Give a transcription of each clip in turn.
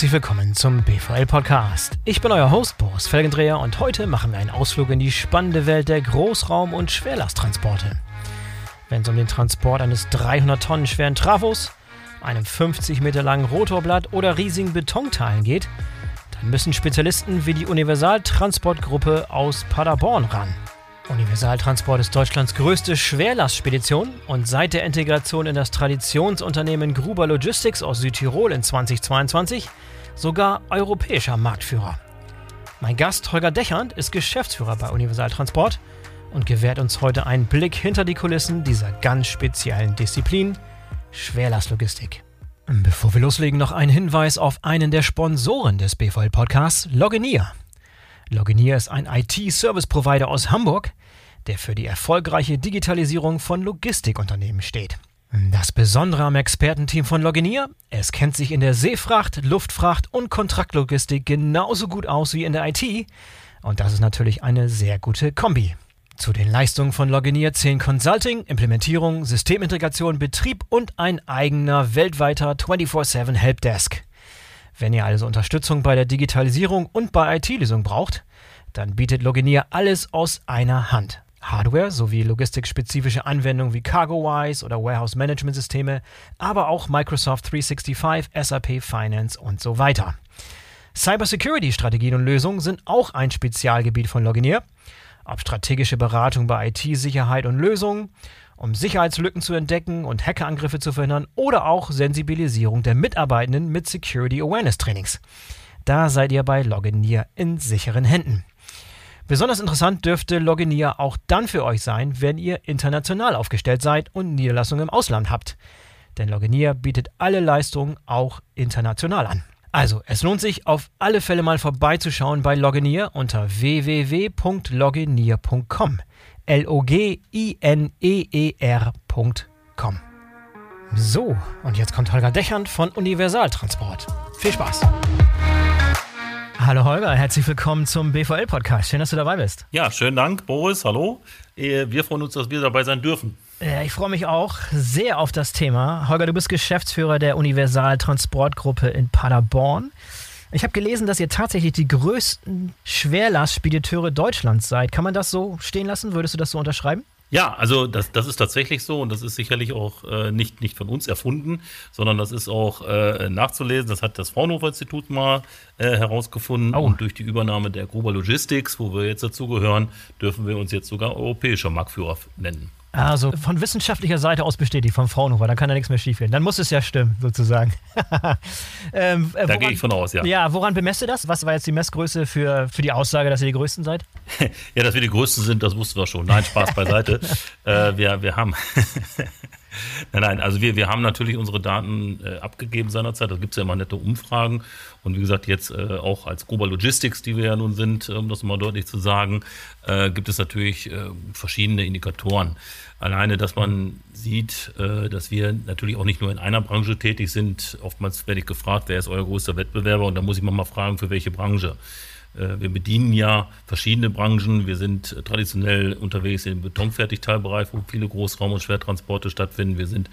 herzlich willkommen zum BVL Podcast. Ich bin euer Host Boris Felgendreher und heute machen wir einen Ausflug in die spannende Welt der Großraum- und Schwerlasttransporte. Wenn es um den Transport eines 300 Tonnen schweren Trafos, einem 50 Meter langen Rotorblatt oder riesigen Betonteilen geht, dann müssen Spezialisten wie die Universaltransportgruppe aus Paderborn ran. Universaltransport ist Deutschlands größte Schwerlastspedition und seit der Integration in das Traditionsunternehmen Gruber Logistics aus Südtirol in 2022 sogar europäischer Marktführer. Mein Gast Holger Dechand ist Geschäftsführer bei Universaltransport und gewährt uns heute einen Blick hinter die Kulissen dieser ganz speziellen Disziplin Schwerlastlogistik. Bevor wir loslegen, noch ein Hinweis auf einen der Sponsoren des BVL Podcasts, Loginier. Loginier ist ein IT-Service-Provider aus Hamburg, der für die erfolgreiche Digitalisierung von Logistikunternehmen steht. Das Besondere am Expertenteam von Loginier, es kennt sich in der Seefracht, Luftfracht und Kontraktlogistik genauso gut aus wie in der IT. Und das ist natürlich eine sehr gute Kombi. Zu den Leistungen von Loginier zählen Consulting, Implementierung, Systemintegration, Betrieb und ein eigener weltweiter 24-7 Helpdesk. Wenn ihr also Unterstützung bei der Digitalisierung und bei IT-Lösungen braucht, dann bietet Loginier alles aus einer Hand. Hardware sowie logistikspezifische Anwendungen wie CargoWise oder Warehouse Management Systeme, aber auch Microsoft 365, SAP Finance und so weiter. Cybersecurity-Strategien und Lösungen sind auch ein Spezialgebiet von Loginier. Ob strategische Beratung bei IT-Sicherheit und Lösungen, um Sicherheitslücken zu entdecken und Hackerangriffe zu verhindern oder auch Sensibilisierung der Mitarbeitenden mit Security Awareness Trainings. Da seid ihr bei Loginier in sicheren Händen. Besonders interessant dürfte Loginier auch dann für euch sein, wenn ihr international aufgestellt seid und Niederlassungen im Ausland habt. Denn Loginier bietet alle Leistungen auch international an. Also, es lohnt sich auf alle Fälle mal vorbeizuschauen bei Loginier unter www.loginier.com. L-O-G-I-N-E-E-R.com. So, und jetzt kommt Holger Dechand von Universaltransport. Viel Spaß! Hallo Holger, herzlich willkommen zum BVL-Podcast. Schön, dass du dabei bist. Ja, schönen Dank, Boris. Hallo. Äh, wir freuen uns, dass wir dabei sein dürfen. Ich freue mich auch sehr auf das Thema. Holger, du bist Geschäftsführer der Universaltransportgruppe in Paderborn. Ich habe gelesen, dass ihr tatsächlich die größten Schwerlastspediteure Deutschlands seid. Kann man das so stehen lassen? Würdest du das so unterschreiben? Ja, also das, das ist tatsächlich so und das ist sicherlich auch äh, nicht, nicht von uns erfunden, sondern das ist auch äh, nachzulesen. Das hat das Fraunhofer-Institut mal äh, herausgefunden oh. und durch die Übernahme der Gruber Logistics, wo wir jetzt dazugehören, dürfen wir uns jetzt sogar europäischer Marktführer nennen. Also von wissenschaftlicher Seite aus bestätigt, vom Fraunhofer, da kann ja nichts mehr schiefgehen. Dann muss es ja stimmen, sozusagen. ähm, äh, da gehe ich von aus, ja. Ja, woran bemesst ihr das? Was war jetzt die Messgröße für, für die Aussage, dass ihr die Größten seid? ja, dass wir die Größten sind, das wussten wir schon. Nein, Spaß beiseite. äh, wir, wir haben. Nein, nein, also wir, wir haben natürlich unsere Daten äh, abgegeben seinerzeit. Da gibt es ja immer nette Umfragen. Und wie gesagt, jetzt äh, auch als Gruber Logistics, die wir ja nun sind, um das mal deutlich zu sagen, äh, gibt es natürlich äh, verschiedene Indikatoren. Alleine, dass man sieht, äh, dass wir natürlich auch nicht nur in einer Branche tätig sind. Oftmals werde ich gefragt, wer ist euer größter Wettbewerber? Und da muss ich mal fragen, für welche Branche. Äh, wir bedienen ja verschiedene Branchen. Wir sind traditionell unterwegs im Betonfertigteilbereich, wo viele Großraum- und Schwertransporte stattfinden. Wir sind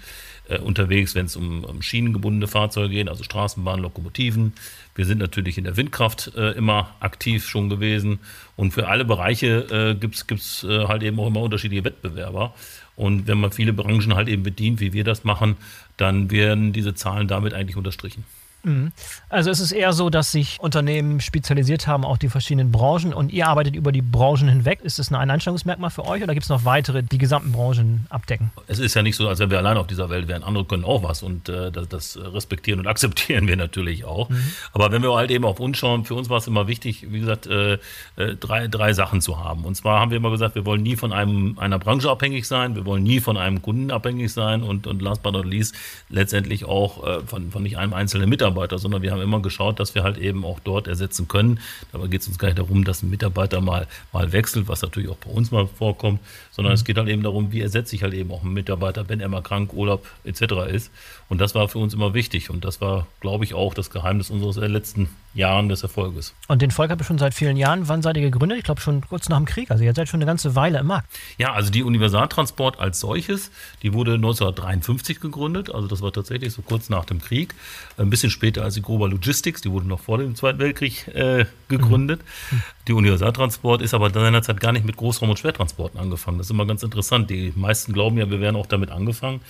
äh, unterwegs, wenn es um, schienengebundene Fahrzeuge geht, also Straßenbahnen, Lokomotiven. Wir sind natürlich in der Windkraft äh, immer aktiv schon gewesen. Und für alle Bereiche äh, gibt es äh, halt eben auch immer unterschiedliche Wettbewerber. Und wenn man viele Branchen halt eben bedient, wie wir das machen, dann werden diese Zahlen damit eigentlich unterstrichen. Mhm. Also es ist eher so, dass sich Unternehmen spezialisiert haben auf die verschiedenen Branchen und ihr arbeitet über die Branchen hinweg. Ist das ein Einstellungsmerkmal für euch oder gibt es noch weitere, die gesamten Branchen abdecken? Es ist ja nicht so, als wenn wir allein auf dieser Welt wären. Andere können auch was und äh, das, das, respektieren und akzeptieren wir natürlich auch. Mhm. Aber wenn wir halt eben auf uns schauen, für uns war es immer wichtig, wie gesagt, äh, äh, drei, drei Sachen zu haben. Und zwar haben wir immer gesagt, wir wollen nie von einem, einer Branche abhängig sein, wir wollen nie von einem Kunden abhängig sein und, und last but not least letztendlich auch äh, von, von nicht einem einzelnen Mitarbeiter Mitarbeiter, sondern wir haben immer geschaut, dass wir halt eben auch dort ersetzen können. Dabei geht es uns gar nicht darum, dass ein Mitarbeiter mal, mal wechselt, was natürlich auch bei uns mal vorkommt, sondern mhm. es geht halt eben darum, wie ersetze ich halt eben auch einen Mitarbeiter, wenn er mal krank, Urlaub etc. ist. Und das war für uns immer wichtig und das war, glaube ich, auch das Geheimnis unseres letzten Jahren des Erfolges. Und den Volk habt ihr schon seit vielen Jahren. Wann seid ihr gegründet? Ich glaube schon kurz nach dem Krieg. Also ihr seid schon eine ganze Weile im Markt. Ja, also die Universaltransport als solches, die wurde 1953 gegründet. Also das war tatsächlich so kurz nach dem Krieg. Ein bisschen später als die Grober Logistics, die wurde noch vor dem Zweiten Weltkrieg äh, gegründet. Mhm. Die Universaltransport ist aber seinerzeit gar nicht mit Großraum- und Schwertransporten angefangen. Das ist immer ganz interessant. Die meisten glauben ja, wir wären auch damit angefangen.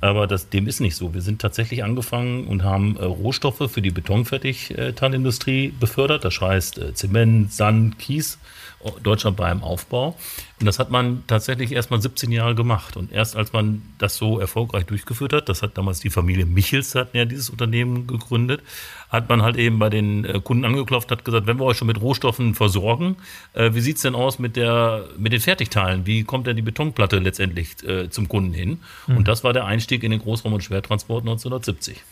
Aber das, dem ist nicht so. Wir sind tatsächlich angefangen und haben äh, Rohstoffe für die Betonfertigteilindustrie befördert. Das heißt äh, Zement, Sand, Kies Deutschland bei einem Aufbau. Und das hat man tatsächlich erst mal 17 Jahre gemacht. Und erst als man das so erfolgreich durchgeführt hat, das hat damals die Familie Michels, hat ja dieses Unternehmen gegründet, hat man halt eben bei den äh, Kunden angeklopft, hat gesagt, wenn wir euch schon mit Rohstoffen versorgen, äh, wie sieht's denn aus mit, der, mit den Fertigteilen? Wie kommt denn die Betonplatte letztendlich äh, zum Kunden hin? Mhm. Und das war der Einstieg in den Großraum- und Schwertransport 1970.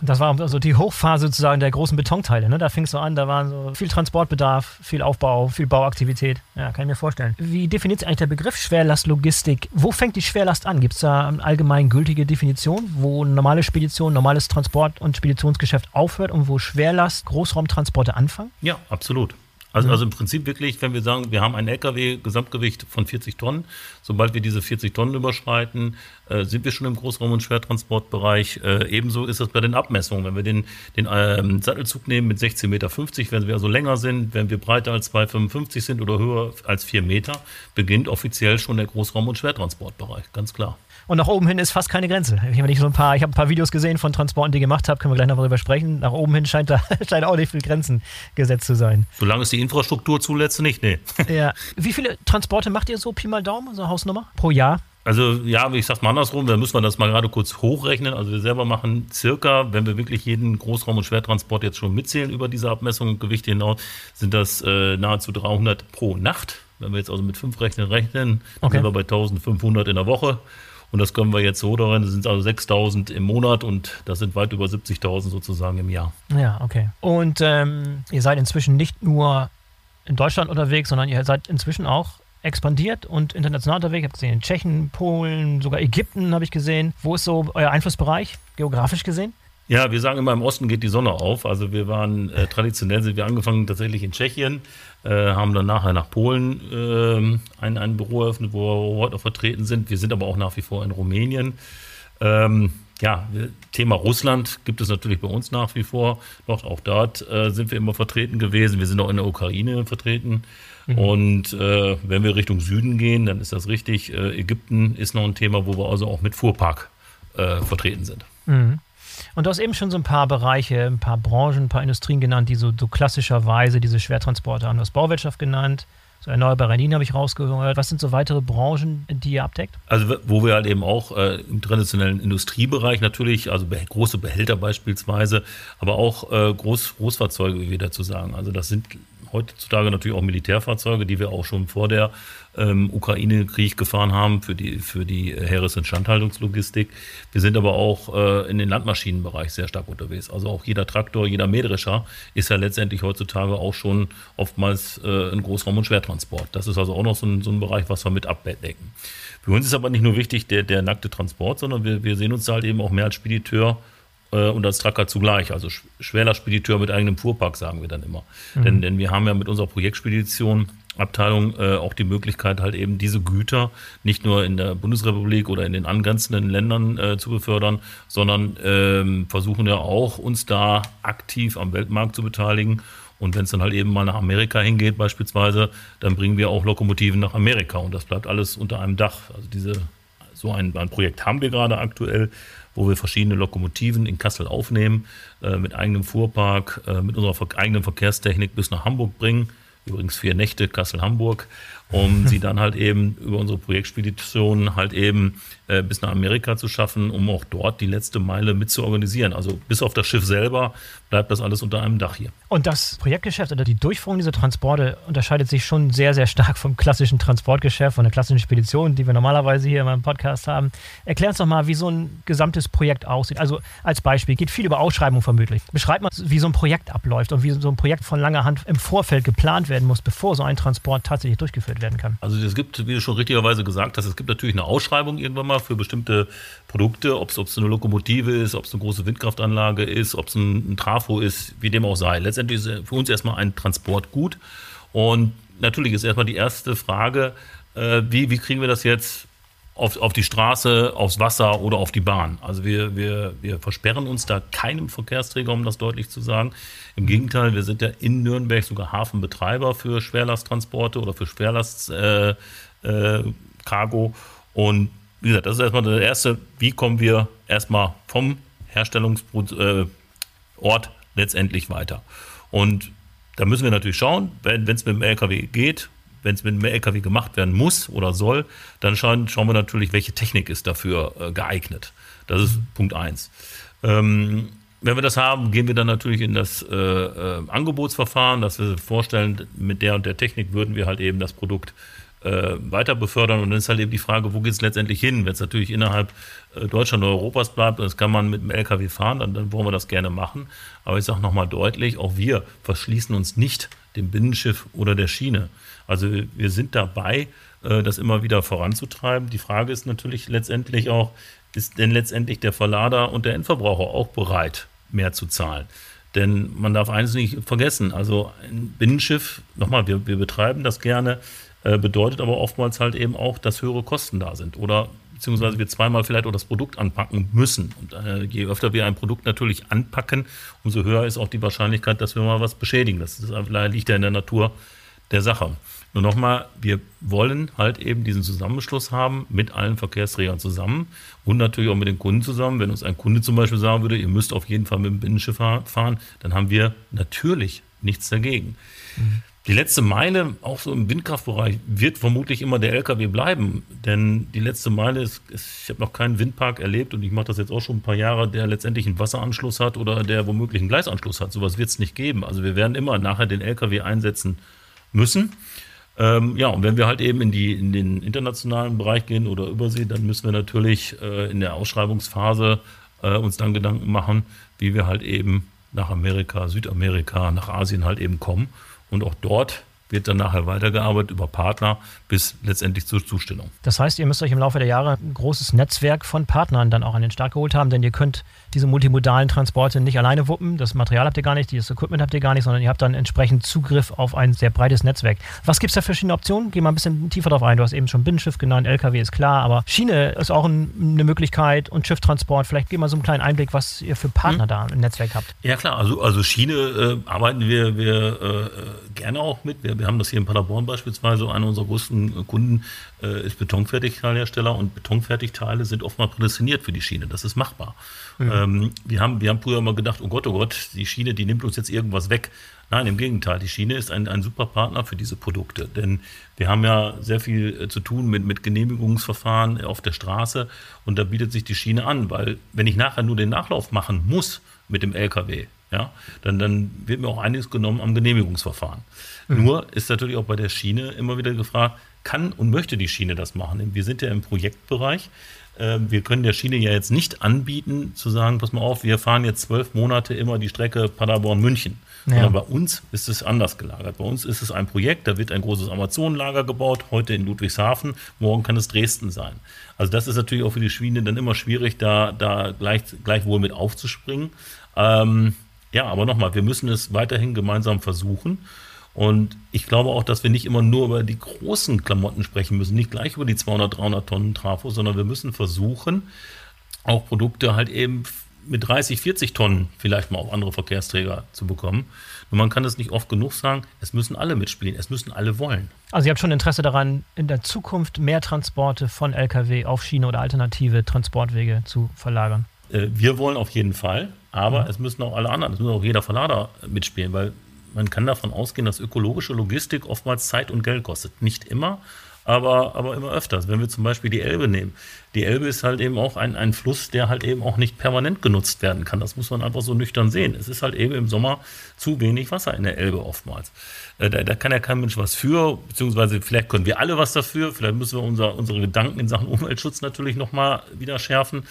Das war also die Hochphase sozusagen der großen Betonteile. Ne? Da fing es so an, da war so viel Transportbedarf, viel Aufbau, viel Bauaktivität. Ja, kann ich mir vorstellen. Wie definiert sich eigentlich der Begriff Schwerlastlogistik? Wo fängt die Schwerlast an? Gibt es da eine allgemein gültige Definition, wo normale Spedition, normales Transport- und Speditionsgeschäft aufhört und wo Schwerlast, Großraumtransporte anfangen? Ja, absolut. Also, mhm. also im Prinzip wirklich, wenn wir sagen, wir haben ein LKW-Gesamtgewicht von 40 Tonnen, sobald wir diese 40 Tonnen überschreiten, äh, sind wir schon im Großraum- und Schwertransportbereich. Äh, ebenso ist das bei den Abmessungen. Wenn wir den, den ähm, Sattelzug nehmen mit 16,50 Meter, wenn wir also länger sind, wenn wir breiter als 2,55 sind oder höher als 4 Meter, beginnt offiziell schon der Großraum- und Schwertransportbereich, ganz klar. Und nach oben hin ist fast keine Grenze. Ich habe so ein paar, ich habe ein paar Videos gesehen von Transporten, die ich gemacht habe, können wir gleich noch darüber sprechen. Nach oben hin scheint da scheint auch nicht viel Grenzen gesetzt zu sein. Solange es die Infrastruktur zulässt, nicht, nee. Ja. Wie viele Transporte macht ihr so Pi mal Daumen, so Hausnummer pro Jahr? Also ja, ich sag's mal andersrum, da müssen wir das mal gerade kurz hochrechnen. Also wir selber machen circa, wenn wir wirklich jeden Großraum- und Schwertransport jetzt schon mitzählen über diese Abmessung und Gewichte hinaus, sind das äh, nahezu 300 pro Nacht. Wenn wir jetzt also mit fünf Rechnen rechnen, okay. sind wir bei 1500 in der Woche. Und das können wir jetzt so darin, das sind also 6000 im Monat und das sind weit über 70.000 sozusagen im Jahr. Ja, okay. Und ähm, ihr seid inzwischen nicht nur in Deutschland unterwegs, sondern ihr seid inzwischen auch expandiert und international unterwegs. Ich habe gesehen, in Tschechien, Polen, sogar Ägypten habe ich gesehen. Wo ist so euer Einflussbereich, geografisch gesehen? Ja, wir sagen immer, im Osten geht die Sonne auf. Also wir waren äh, traditionell, sind wir angefangen tatsächlich in Tschechien, äh, haben dann nachher nach Polen äh, ein, ein Büro eröffnet, wo wir heute auch vertreten sind. Wir sind aber auch nach wie vor in Rumänien. Ähm, ja, Thema Russland gibt es natürlich bei uns nach wie vor noch. Auch dort äh, sind wir immer vertreten gewesen. Wir sind auch in der Ukraine vertreten. Mhm. Und äh, wenn wir Richtung Süden gehen, dann ist das richtig. Äh, Ägypten ist noch ein Thema, wo wir also auch mit Fuhrpark äh, vertreten sind. Mhm. Und du hast eben schon so ein paar Bereiche, ein paar Branchen, ein paar Industrien genannt, die so, so klassischerweise diese Schwertransporte haben. Du hast Bauwirtschaft genannt, so erneuerbare Energien habe ich rausgehört. Was sind so weitere Branchen, die ihr abdeckt? Also wo wir halt eben auch äh, im traditionellen Industriebereich natürlich, also be große Behälter beispielsweise, aber auch äh, Groß Großfahrzeuge, wie wir dazu sagen. Also das sind heutzutage natürlich auch Militärfahrzeuge, die wir auch schon vor der ähm, Ukraine-Krieg gefahren haben für die, für die Heeresinstandhaltungslogistik. Wir sind aber auch äh, in den Landmaschinenbereich sehr stark unterwegs. Also auch jeder Traktor, jeder Mähdrescher ist ja letztendlich heutzutage auch schon oftmals äh, ein Großraum- und Schwertransport. Das ist also auch noch so ein, so ein Bereich, was wir mit abdecken. Für uns ist aber nicht nur wichtig der, der nackte Transport, sondern wir, wir sehen uns halt eben auch mehr als Spediteur äh, und als Tracker zugleich. Also schwerer Spediteur mit eigenem Fuhrpark, sagen wir dann immer. Mhm. Denn, denn wir haben ja mit unserer Projektspedition Abteilung äh, auch die Möglichkeit, halt eben diese Güter nicht nur in der Bundesrepublik oder in den angrenzenden Ländern äh, zu befördern, sondern ähm, versuchen ja auch, uns da aktiv am Weltmarkt zu beteiligen. Und wenn es dann halt eben mal nach Amerika hingeht, beispielsweise, dann bringen wir auch Lokomotiven nach Amerika und das bleibt alles unter einem Dach. Also diese, so ein, ein Projekt haben wir gerade aktuell, wo wir verschiedene Lokomotiven in Kassel aufnehmen, äh, mit eigenem Fuhrpark, äh, mit unserer eigenen Verkehrstechnik bis nach Hamburg bringen. Übrigens vier Nächte Kassel-Hamburg um sie dann halt eben über unsere Projektspedition halt eben äh, bis nach Amerika zu schaffen, um auch dort die letzte Meile mit zu organisieren. Also bis auf das Schiff selber bleibt das alles unter einem Dach hier. Und das Projektgeschäft oder die Durchführung dieser Transporte unterscheidet sich schon sehr, sehr stark vom klassischen Transportgeschäft, von der klassischen Spedition, die wir normalerweise hier in meinem Podcast haben. Erklär uns doch mal, wie so ein gesamtes Projekt aussieht. Also als Beispiel, geht viel über Ausschreibung vermutlich. Beschreibt mal, wie so ein Projekt abläuft und wie so ein Projekt von langer Hand im Vorfeld geplant werden muss, bevor so ein Transport tatsächlich durchgeführt werden kann. Also es gibt, wie du schon richtigerweise gesagt hast, es gibt natürlich eine Ausschreibung irgendwann mal für bestimmte Produkte, ob es eine Lokomotive ist, ob es eine große Windkraftanlage ist, ob es ein, ein Trafo ist, wie dem auch sei. Letztendlich ist für uns erstmal ein Transport gut. Und natürlich ist erstmal die erste Frage, äh, wie, wie kriegen wir das jetzt auf, auf die Straße, aufs Wasser oder auf die Bahn. Also wir, wir, wir versperren uns da keinem Verkehrsträger, um das deutlich zu sagen. Im Gegenteil, wir sind ja in Nürnberg sogar Hafenbetreiber für Schwerlasttransporte oder für Schwerlast äh, äh. Und wie gesagt, das ist erstmal das Erste, wie kommen wir erstmal vom Herstellungsort äh, letztendlich weiter. Und da müssen wir natürlich schauen, wenn es mit dem LKW geht, wenn es mit dem LKW gemacht werden muss oder soll, dann schauen, schauen wir natürlich, welche Technik ist dafür äh, geeignet. Das ist. Punkt eins. Ähm, wenn wir das haben, gehen wir dann natürlich in das äh, äh, Angebotsverfahren, dass wir vorstellen, mit der und der Technik würden wir halt eben das Produkt äh, weiter befördern. Und dann ist halt eben die Frage, wo geht es letztendlich hin? Wenn es natürlich innerhalb äh, Deutschland oder Europas bleibt, das kann man mit dem LKW fahren, dann, dann wollen wir das gerne machen. Aber ich sage nochmal deutlich, auch wir verschließen uns nicht dem Binnenschiff oder der Schiene. Also wir sind dabei, äh, das immer wieder voranzutreiben. Die Frage ist natürlich letztendlich auch, ist denn letztendlich der Verlader und der Endverbraucher auch bereit, mehr zu zahlen? Denn man darf eines nicht vergessen, also ein Binnenschiff, nochmal, wir, wir betreiben das gerne, äh, bedeutet aber oftmals halt eben auch, dass höhere Kosten da sind oder beziehungsweise wir zweimal vielleicht auch das Produkt anpacken müssen. Und äh, je öfter wir ein Produkt natürlich anpacken, umso höher ist auch die Wahrscheinlichkeit, dass wir mal was beschädigen. Das ist, liegt ja in der Natur der Sache. Nur nochmal, wir wollen halt eben diesen Zusammenschluss haben mit allen Verkehrsträgern zusammen und natürlich auch mit den Kunden zusammen. Wenn uns ein Kunde zum Beispiel sagen würde, ihr müsst auf jeden Fall mit dem Binnenschiff fahren, dann haben wir natürlich nichts dagegen. Mhm. Die letzte Meile, auch so im Windkraftbereich, wird vermutlich immer der LKW bleiben. Denn die letzte Meile ist, ist ich habe noch keinen Windpark erlebt und ich mache das jetzt auch schon ein paar Jahre, der letztendlich einen Wasseranschluss hat oder der womöglich einen Gleisanschluss hat. Sowas wird es nicht geben. Also wir werden immer nachher den LKW einsetzen müssen. Ähm, ja, und wenn wir halt eben in, die, in den internationalen Bereich gehen oder Übersee, dann müssen wir natürlich äh, in der Ausschreibungsphase äh, uns dann Gedanken machen, wie wir halt eben nach Amerika, Südamerika, nach Asien halt eben kommen und auch dort wird dann nachher weitergearbeitet über Partner bis letztendlich zur Zustellung. Das heißt, ihr müsst euch im Laufe der Jahre ein großes Netzwerk von Partnern dann auch an den Start geholt haben, denn ihr könnt diese multimodalen Transporte nicht alleine wuppen. Das Material habt ihr gar nicht, das Equipment habt ihr gar nicht, sondern ihr habt dann entsprechend Zugriff auf ein sehr breites Netzwerk. Was gibt es da für verschiedene Optionen? Geh mal ein bisschen tiefer drauf ein. Du hast eben schon Binnenschiff genannt, LKW ist klar, aber Schiene ist auch ein, eine Möglichkeit und Schifftransport. Vielleicht gib mal so einen kleinen Einblick, was ihr für Partner hm. da im Netzwerk habt. Ja klar, also, also Schiene äh, arbeiten wir, wir äh, gerne auch mit. Wir, wir haben das hier in Paderborn beispielsweise. Einer unserer größten Kunden äh, ist Betonfertigteilhersteller und Betonfertigteile sind oftmals prädestiniert für die Schiene. Das ist machbar. Mhm. Ähm, wir, haben, wir haben früher immer gedacht, oh Gott, oh Gott, die Schiene, die nimmt uns jetzt irgendwas weg. Nein, im Gegenteil, die Schiene ist ein, ein super Partner für diese Produkte. Denn wir haben ja sehr viel äh, zu tun mit, mit Genehmigungsverfahren auf der Straße und da bietet sich die Schiene an, weil wenn ich nachher nur den Nachlauf machen muss mit dem LKW, ja, dann, dann wird mir auch einiges genommen am Genehmigungsverfahren. Mhm. Nur ist natürlich auch bei der Schiene immer wieder gefragt, kann und möchte die Schiene das machen? Wir sind ja im Projektbereich. Ähm, wir können der Schiene ja jetzt nicht anbieten, zu sagen, pass mal auf, wir fahren jetzt zwölf Monate immer die Strecke Paderborn-München. Ja. bei uns ist es anders gelagert. Bei uns ist es ein Projekt, da wird ein großes Amazonenlager gebaut, heute in Ludwigshafen, morgen kann es Dresden sein. Also das ist natürlich auch für die Schiene dann immer schwierig, da, da gleich, gleichwohl mit aufzuspringen. Ähm, ja, aber nochmal, wir müssen es weiterhin gemeinsam versuchen. Und ich glaube auch, dass wir nicht immer nur über die großen Klamotten sprechen müssen, nicht gleich über die 200, 300 Tonnen Trafo, sondern wir müssen versuchen, auch Produkte halt eben mit 30, 40 Tonnen vielleicht mal auf andere Verkehrsträger zu bekommen. Nur man kann es nicht oft genug sagen, es müssen alle mitspielen, es müssen alle wollen. Also ihr habt schon Interesse daran, in der Zukunft mehr Transporte von Lkw auf Schiene oder alternative Transportwege zu verlagern? Äh, wir wollen auf jeden Fall, aber mhm. es müssen auch alle anderen, es muss auch jeder Verlader mitspielen, weil man kann davon ausgehen, dass ökologische Logistik oftmals Zeit und Geld kostet. Nicht immer, aber, aber immer öfters. Wenn wir zum Beispiel die Elbe nehmen. Die Elbe ist halt eben auch ein, ein Fluss, der halt eben auch nicht permanent genutzt werden kann. Das muss man einfach so nüchtern sehen. Es ist halt eben im Sommer zu wenig Wasser in der Elbe oftmals. Äh, da, da, kann ja kein Mensch was für, beziehungsweise vielleicht können wir alle was dafür. Vielleicht müssen wir unser, unsere Gedanken in Sachen Umweltschutz natürlich nochmal wieder schärfen.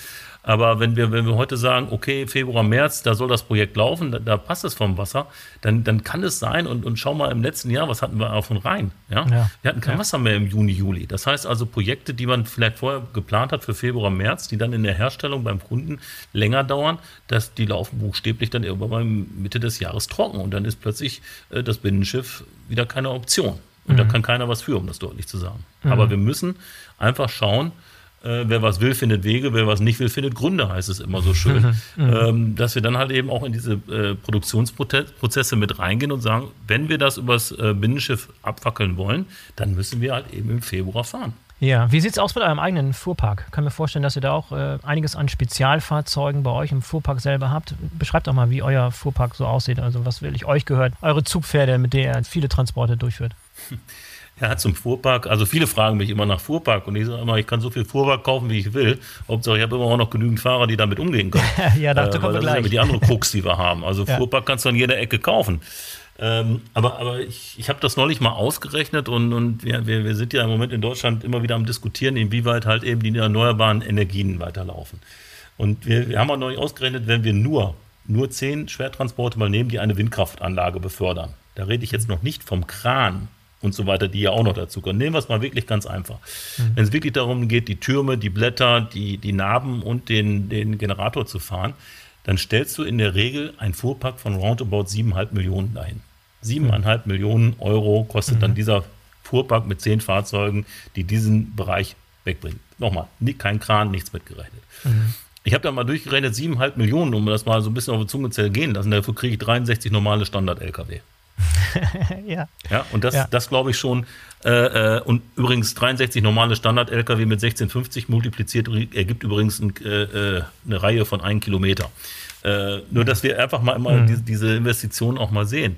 Aber wenn wir, wenn wir heute sagen, okay, Februar, März, da soll das Projekt laufen, da, da passt es vom Wasser, dann, dann kann es sein, und, und schau mal im letzten Jahr, was hatten wir auch von Rhein? Ja? ja. Wir hatten kein ja. Wasser mehr im Juni, Juli. Das heißt also, Projekte, die man vielleicht vorher geplant hat für Februar, März, die dann in der Herstellung beim Kunden länger dauern, dass die laufen buchstäblich dann irgendwann Mitte des Jahres trocken. Und dann ist plötzlich äh, das Binnenschiff wieder keine Option. Und mhm. da kann keiner was für, um das deutlich zu sagen. Mhm. Aber wir müssen einfach schauen, Äh, wer was will, findet Wege, wer was nicht will, findet Gründe, heißt es immer so schön. Mhm. ähm, dass wir dann halt eben auch in diese äh, Produktionsprozesse mit reingehen und sagen, wenn wir das übers äh, Binnenschiff abwackeln wollen, dann müssen wir halt eben im Februar fahren. Ja, wie sieht es aus mit eurem eigenen Fuhrpark? Ich kann mir vorstellen, dass ihr da auch äh, einiges an Spezialfahrzeugen bei euch im Fuhrpark selber habt. Beschreibt doch mal, wie euer Fuhrpark so aussieht. Also was wirklich euch gehört. Eure Zugpferde, mit der ihr viele Transporte durchführt. Ja, zum Fuhrpark. Also viele fragen mich immer nach Fuhrpark und ich sage immer, ich kann so viel Fuhrpark kaufen, wie ich will. Hauptsache, ich habe immer auch noch genügend Fahrer, die damit umgehen können. ja, dazu äh, kommen wir gleich. Das ist ja die andere Krux, die wir haben. Also ja. Fuhrpark kannst du an jeder Ecke kaufen. Ähm, aber aber ich, ich habe das neulich mal ausgerechnet und, und wir, wir, wir sind ja im Moment in Deutschland immer wieder am Diskutieren, inwieweit halt eben die erneuerbaren Energien weiterlaufen. Und wir, wir haben auch neulich ausgerechnet, wenn wir nur, nur zehn Schwertransporte mal nehmen, die eine Windkraftanlage befördern. Da rede ich jetzt noch nicht vom Kran und so weiter, die ja auch noch dazu kommen. Nehmen wir es mal wirklich ganz einfach. Mhm. Wenn es wirklich darum geht, die Türme, die Blätter, die, die Narben und den, den Generator zu fahren, dann stellst du in der Regel ein Fuhrpark von roundabout 7,5 Millionen dahin. 7,5 mhm. Millionen Euro kostet mhm. dann dieser Fuhrpark mit zehn Fahrzeugen, die diesen Bereich wegbringen. Nochmal, kein Kran, nichts mitgerechnet. Mhm. Ich habe da mal durchgerechnet, 7,5 Millionen, um das mal so ein bisschen auf die Zunge gehen lassen. Dafür kriege ich 63 normale Standard-LKW. ja. Ja, und das, ja. das glaube ich schon. Äh, äh, und übrigens 63 normale Standard-LKW mit 1650 multipliziert ergibt übrigens ein, äh, äh, eine Reihe von einem Kilometer. Äh, nur, dass wir einfach mal immer mhm. diese, diese Investitionen auch mal sehen.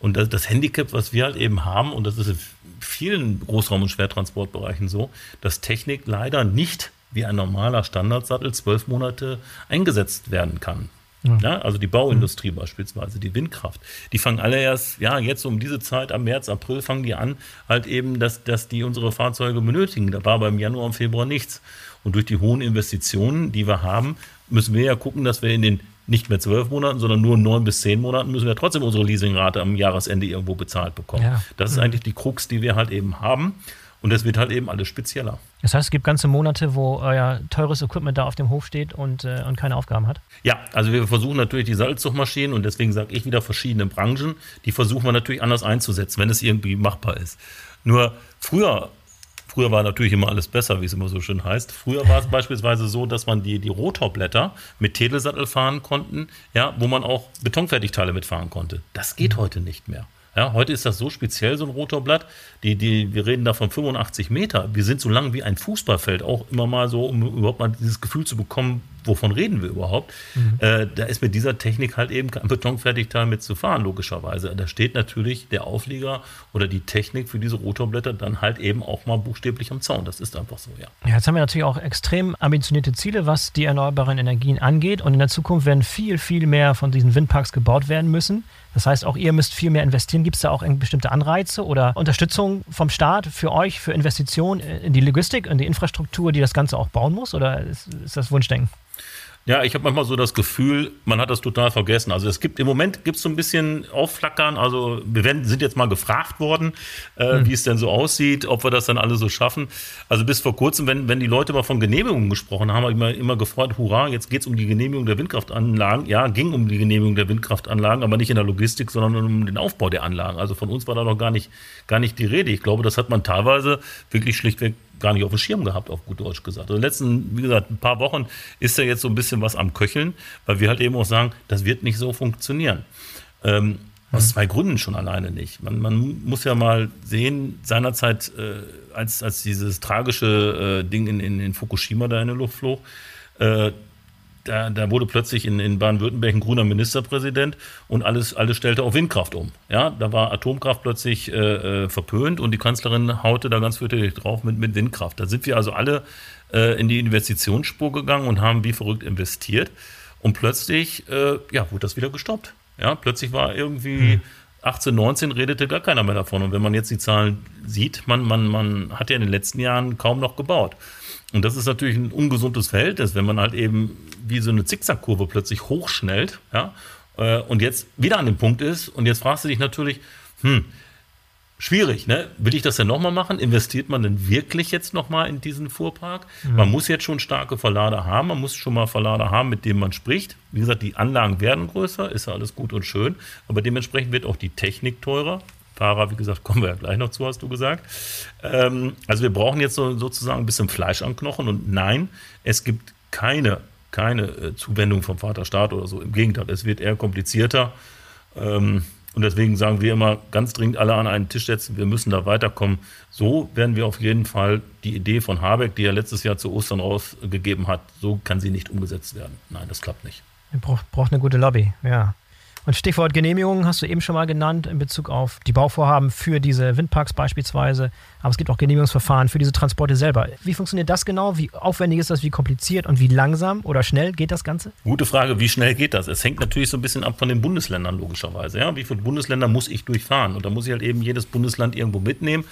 Und das, das, Handicap, was wir halt eben haben, und das ist in vielen Großraum- und Schwertransportbereichen so, dass Technik leider nicht wie ein normaler Standardsattel zwölf Monate eingesetzt werden kann. Ja. ja. also die Bauindustrie mhm. beispielsweise, die Windkraft, die fangen alle erst, ja, jetzt um diese Zeit, am März, April fangen die an, halt eben, dass, dass die unsere Fahrzeuge benötigen. Da war beim Januar und Februar nichts. Und durch die hohen Investitionen, die wir haben, müssen wir ja gucken, dass wir in den nicht mehr zwölf Monaten, sondern nur neun bis zehn Monaten müssen wir trotzdem unsere Leasingrate am Jahresende irgendwo bezahlt bekommen. Ja. Das ist mhm. eigentlich die Krux, die wir halt eben haben. Und das wird halt eben alles spezieller. Das heißt, es gibt ganze Monate, wo euer teures Equipment da auf dem Hof steht und, äh, und keine Aufgaben hat? Ja, also wir versuchen natürlich die Salzzugmaschinen und deswegen sage ich wieder verschiedene Branchen, die versuchen wir natürlich anders einzusetzen, wenn es irgendwie machbar ist. Nur früher Früher war natürlich immer alles besser, wie es immer so schön heißt. Früher war es beispielsweise so, dass man die, die Rotorblätter mit Telesattel fahren konnten, ja, wo man auch Betonfertigteile mitfahren konnte. Das geht heute nicht mehr. Ja, heute ist das so speziell, so ein Rotorblatt. Die, die, wir reden da von 85 Meter. Wir sind so lang wie ein Fußballfeld, auch immer mal so, um überhaupt mal dieses Gefühl zu bekommen, wovon reden wir überhaupt? Mhm. Äh, da ist mit dieser Technik halt eben kein Betonfertigteil mit zu fahren, logischerweise. Da steht natürlich der Auflieger oder die Technik für diese Rotorblätter dann halt eben auch mal buchstäblich am Zaun. Das ist einfach so, ja. Ja, jetzt haben wir natürlich auch extrem ambitionierte Ziele, was die erneuerbaren Energien angeht. Und in der Zukunft werden viel, viel mehr von diesen Windparks gebaut werden müssen. Das heißt, auch ihr müsst viel mehr investieren. Gibt es da auch bestimmte Anreize oder Unterstützung vom Staat für euch, für Investitionen in die Logistik, in die Infrastruktur, die das Ganze auch bauen muss? Oder ist, ist das Wunschdenken? Ja, ich habe manchmal so das Gefühl, man hat das total vergessen. Also es gibt im Moment gibt es so ein bisschen Aufflackern. Also wir werden, sind jetzt mal gefragt worden, äh, mhm. wie es denn so aussieht, ob wir das dann alle so schaffen. Also bis vor kurzem, wenn, wenn die Leute mal von Genehmigungen gesprochen haben, habe ich immer, immer gefreut, hurra, jetzt geht es um die Genehmigung der Windkraftanlagen. Ja, ging um die Genehmigung der Windkraftanlagen, aber nicht in der Logistik, sondern um den Aufbau der Anlagen. Also von uns war da noch gar nicht, gar nicht die Rede. Ich glaube, das hat man teilweise wirklich schlichtweg gar nicht auf dem Schirm gehabt, auf gut Deutsch gesagt. Also in den letzten, wie gesagt, ein paar Wochen ist ja jetzt so ein bisschen was am Köcheln, weil wir halt eben auch sagen, das wird nicht so funktionieren. Ähm, aus mhm. zwei Gründen schon alleine nicht. Man, man muss ja mal sehen, seinerzeit, äh, als, als dieses tragische äh, Ding in, in, in Fukushima da in der Luft flog, äh, da, da wurde plötzlich in, in Baden-Württemberg ein grüner Ministerpräsident und alles, alles stellte auf Windkraft um. Ja, da war Atomkraft plötzlich äh, äh verpönt und die Kanzlerin haute da ganz fürchterlich drauf mit, mit Windkraft. Da sind wir also alle äh, in die Investitionsspur gegangen und haben wie verrückt investiert. Und plötzlich, äh, ja, wurde das wieder gestoppt. Ja, plötzlich war irgendwie hm. 18, 19 redete gar keiner mehr davon. Und wenn man jetzt die Zahlen sieht, man, man, man hat ja in den letzten Jahren kaum noch gebaut. Und das ist natürlich ein ungesundes Verhältnis, wenn man halt eben wie so eine Zickzackkurve plötzlich hochschnellt, ja, äh, und jetzt wieder an dem Punkt ist. Und jetzt fragst du dich natürlich, hm, schwierig, ne? Will ich das denn nochmal machen? Investiert man denn wirklich jetzt nochmal in diesen Fuhrpark? Mhm. Man muss jetzt schon starke Verlader haben, man muss schon mal Verlader haben, mit denen man spricht. Wie gesagt, die Anlagen werden größer, ist ja alles gut und schön, aber dementsprechend wird auch die Technik teurer. Fahrer, wie gesagt, kommen wir ja gleich noch zu, hast du gesagt. Ähm, also wir brauchen jetzt so, sozusagen ein bisschen Fleisch am Knochen und nein, es gibt keine, keine äh, Zuwendung vom Vaterstaat oder so. Im Gegenteil, es wird eher komplizierter. Ähm, und deswegen sagen wir immer ganz dringend alle an einen Tisch setzen, wir müssen da weiterkommen. So werden wir auf jeden Fall die Idee von Habeck, die er letztes Jahr zu Ostern rausgegeben hat, so kann sie nicht umgesetzt werden. Nein, das klappt nicht. Er braucht, braucht eine gute Lobby, ja. Und Stichwort Genehmigungen hast du eben schon mal genannt in Bezug auf die Bauvorhaben für diese Windparks beispielsweise. Aber es gibt auch Genehmigungsverfahren für diese Transporte selber. Wie funktioniert das genau? Wie aufwendig ist das? Wie kompliziert und wie langsam oder schnell geht das Ganze? Gute Frage. Wie schnell geht das? Es hängt natürlich so ein bisschen ab von den Bundesländern logischerweise. Ja? Wie viele Bundesländer muss ich durchfahren? Und da muss ich halt eben jedes Bundesland irgendwo mitnehmen.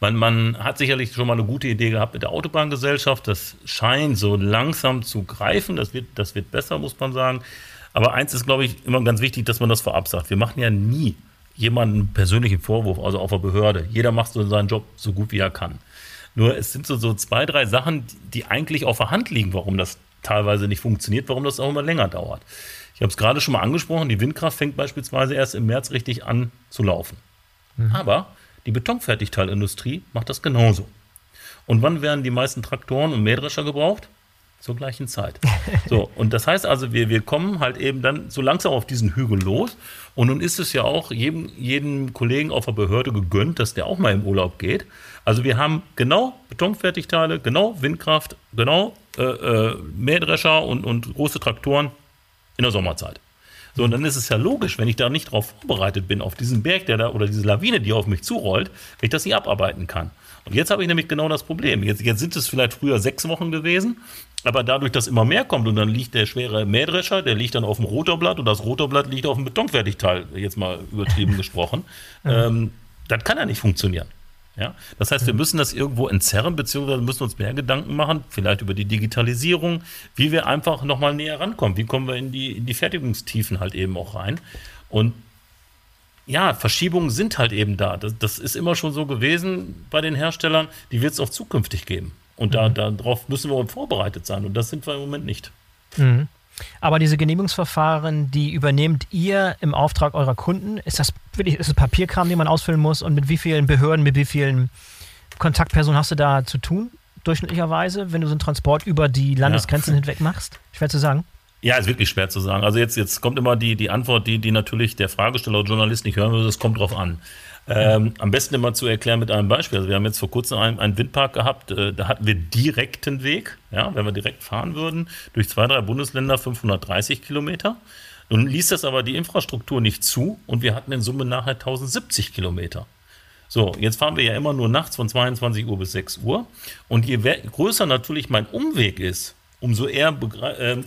Man, man hat sicherlich schon mal eine gute Idee gehabt mit der Autobahngesellschaft. Das scheint so langsam zu greifen. Das wird, das wird besser, muss man sagen. Aber eins ist, glaube ich, immer ganz wichtig, dass man das vorab sagt. Wir machen ja nie jemanden persönlichen Vorwurf, also auf der Behörde. Jeder macht so seinen Job so gut wie er kann. Nur es sind so, so zwei, drei Sachen, die eigentlich auf der Hand liegen, warum das teilweise nicht funktioniert, warum das auch immer länger dauert. Ich habe es gerade schon mal angesprochen, die Windkraft fängt beispielsweise erst im März richtig an zu laufen. Mhm. Aber die Betonfertigteilindustrie macht das genauso. Und wann werden die meisten Traktoren und Mähdrescher gebraucht? Zur gleichen Zeit. So, und das heißt also, wir, wir kommen halt eben dann so langsam auf diesen Hügel los. Und nun ist es ja auch jedem, jedem Kollegen auf der Behörde gegönnt, dass der auch mal im Urlaub geht. Also wir haben genau Betonfertigteile, genau Windkraft, genau äh, äh, Mähdrescher und, und große Traktoren in der Sommerzeit. So, und dann ist es ja logisch, wenn ich da nicht darauf vorbereitet bin, auf diesen Berg, der da oder diese Lawine, die auf mich zurollt, wenn ich das nicht abarbeiten kann. Und jetzt habe ich nämlich genau das Problem. Jetzt, jetzt sind es vielleicht früher sechs Wochen gewesen, aber dadurch, dass immer mehr kommt und dann liegt der schwere Mähdrescher, der liegt dann auf dem Rotorblatt und das Rotorblatt liegt auf dem Betonfertigteil, jetzt mal übertrieben gesprochen, ähm, das kann ja nicht funktionieren. Ja? Das heißt, wir müssen das irgendwo entzerren, beziehungsweise müssen uns mehr Gedanken machen, vielleicht über die Digitalisierung, wie wir einfach nochmal näher rankommen. Wie kommen wir in die, in die Fertigungstiefen halt eben auch rein? Und ja, Verschiebungen sind halt eben da. Das, das, ist immer schon so gewesen bei den Herstellern. Die wird es auch zukünftig geben. Und da, mhm. darauf müssen wir vorbereitet sein. Und das sind wir im Moment nicht. Mhm. Aber diese Genehmigungsverfahren, die übernehmt ihr im Auftrag eurer Kunden? Ist das wirklich ist das Papierkram, den man ausfüllen muss? Und mit wie vielen Behörden, mit wie vielen Kontaktpersonen hast du da zu tun, durchschnittlicherweise, wenn du so einen Transport über die Landesgrenzen ja. hinweg machst? Schwer zu sagen. Ja, ist wirklich schwer zu sagen. Also jetzt, jetzt kommt immer die, die Antwort, die, die natürlich der Fragesteller oder Journalist nicht hören würde, es kommt drauf an. Ähm, am besten immer zu erklären mit einem Beispiel. Also wir haben jetzt vor kurzem einen, einen Windpark gehabt, äh, da hatten wir direkten Weg, ja, wenn wir direkt fahren würden, durch zwei, drei Bundesländer 530 Kilometer. Nun ließ das aber die Infrastruktur nicht zu und wir hatten in Summe nachher 1070 Kilometer. So, jetzt fahren wir ja immer nur nachts von 22 Uhr bis 6 Uhr. Und je größer natürlich mein Umweg ist, umso eher äh,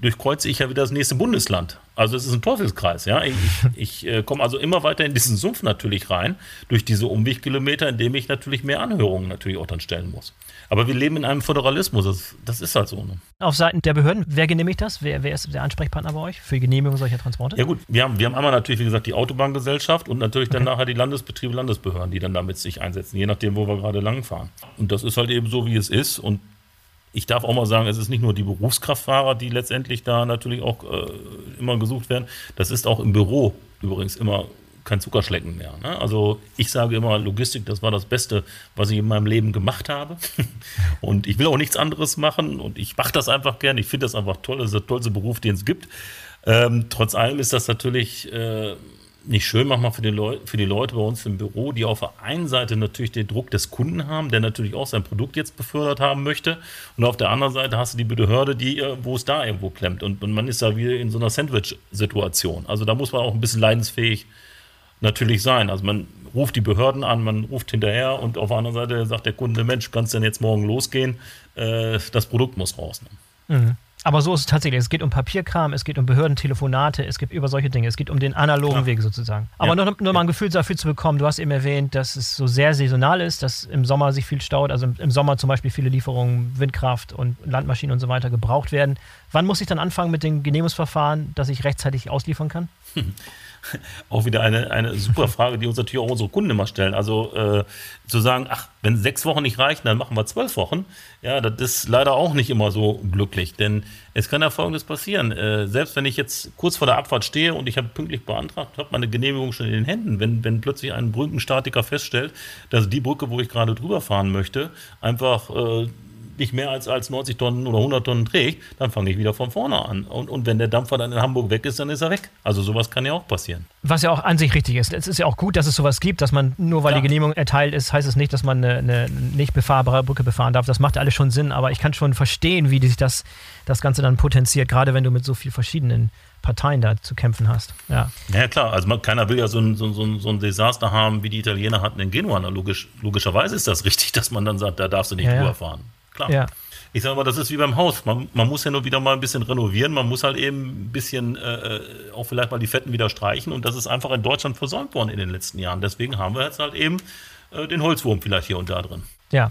durchkreuze ich ja wieder das nächste Bundesland. Also es ist ein Teufelskreis, ja. Ich, ich äh, komme also immer weiter in diesen Sumpf natürlich rein, durch diese Umwegkilometer, indem ich natürlich mehr Anhörungen natürlich auch dann stellen muss. Aber wir leben in einem Föderalismus, das, das ist halt so. Ne? Auf Seiten der Behörden, wer genehmigt das? Wer, wer ist der Ansprechpartner bei euch für die Genehmigung solcher Transporte? Ja gut, wir haben, wir haben einmal natürlich, wie gesagt, die Autobahngesellschaft und natürlich dann okay. nachher die Landesbetriebe, Landesbehörden, die dann damit sich einsetzen, je nachdem, wo wir gerade langfahren. Und das ist halt eben so, wie es ist und ich darf auch mal sagen, es ist nicht nur die Berufskraftfahrer, die letztendlich da natürlich auch äh, immer gesucht werden. Das ist auch im Büro übrigens immer kein Zuckerschlecken mehr. Ne? Also ich sage immer, Logistik, das war das Beste, was ich in meinem Leben gemacht habe. und ich will auch nichts anderes machen und ich mache das einfach gern. Ich finde das einfach toll. Das ist der tollste Beruf, den es gibt. Ähm, trotz allem ist das natürlich äh, nicht schön manchmal für die, für die Leute bei uns im Büro, die auf der einen Seite natürlich den Druck des Kunden haben, der natürlich auch sein Produkt jetzt befördert haben möchte. Und auf der anderen Seite hast du die Behörde, die, äh, wo es da irgendwo klemmt. Und, und man ist da wieder in so einer Sandwich-Situation. Also da muss man auch ein bisschen leidensfähig natürlich sein. Also man ruft die Behörden an, man ruft hinterher und auf der anderen Seite sagt der Kunde, Mensch, kannst denn jetzt morgen losgehen? Äh, das Produkt muss raus. Ne? Mhm. Aber so ist es tatsächlich. Es geht um Papierkram, es geht um Behördentelefonate, es geht über solche Dinge. Es geht um den analogen ja. Weg sozusagen. Aber ja. nur, nur mal ein Gefühl dafür zu bekommen, du hast eben erwähnt, dass es so sehr saisonal ist, dass im Sommer sich viel staut, also im, Sommer zum Beispiel viele Lieferungen, Windkraft und Landmaschinen und so weiter gebraucht werden. Wann muss ich dann anfangen mit den Genehmigungsverfahren, dass ich rechtzeitig ausliefern kann? Auch wieder eine, eine super Frage, die uns natürlich auch unsere Kunden immer stellen. Also äh, zu sagen, ach, Wenn sechs Wochen nicht reichen, dann machen wir zwölf Wochen. Ja, das ist leider auch nicht immer so glücklich, denn es kann ja Folgendes passieren. Äh, selbst wenn ich jetzt kurz vor der Abfahrt stehe und ich habe pünktlich beantragt, habe meine Genehmigung schon in den Händen, wenn, wenn plötzlich ein Brückenstatiker feststellt, dass die Brücke, wo ich gerade drüber fahren möchte, einfach äh, nicht mehr als, als 90 Tonnen oder 100 Tonnen trägt, dann fange ich wieder von vorne an. Und, und wenn der Dampfer dann in Hamburg weg ist, dann ist er weg. Also sowas kann ja auch passieren. Was ja auch an sich richtig ist. Es ist ja auch gut, dass es sowas gibt, dass man nur weil ja. die Genehmigung erteilt ist, heißt es nicht, dass man eine, eine, nicht befahrbare Brücke befahren darf. Das macht alles schon Sinn, aber ich kann schon verstehen, wie sich das, das Ganze dann potenziert, gerade wenn du mit so vielen verschiedenen Parteien da zu kämpfen hast. Ja, ja klar. Also man, keiner will ja so ein, so, so, so ein Desaster haben, wie die Italiener hatten in Genua. Logisch, logischerweise ist das richtig, dass man dann sagt, da darfst du nicht ja, drüber fahren. Klar. Ja. Ich sage mal, das ist wie beim Haus. Man, man, muss ja nur wieder mal ein bisschen renovieren. Man muss halt eben ein bisschen äh, äh, auch vielleicht mal die Fetten wieder streichen. Und das ist einfach in Deutschland versäumt worden in den letzten Jahren. Deswegen haben wir jetzt halt eben äh, den Holzwurm vielleicht hier und da drin. Ja.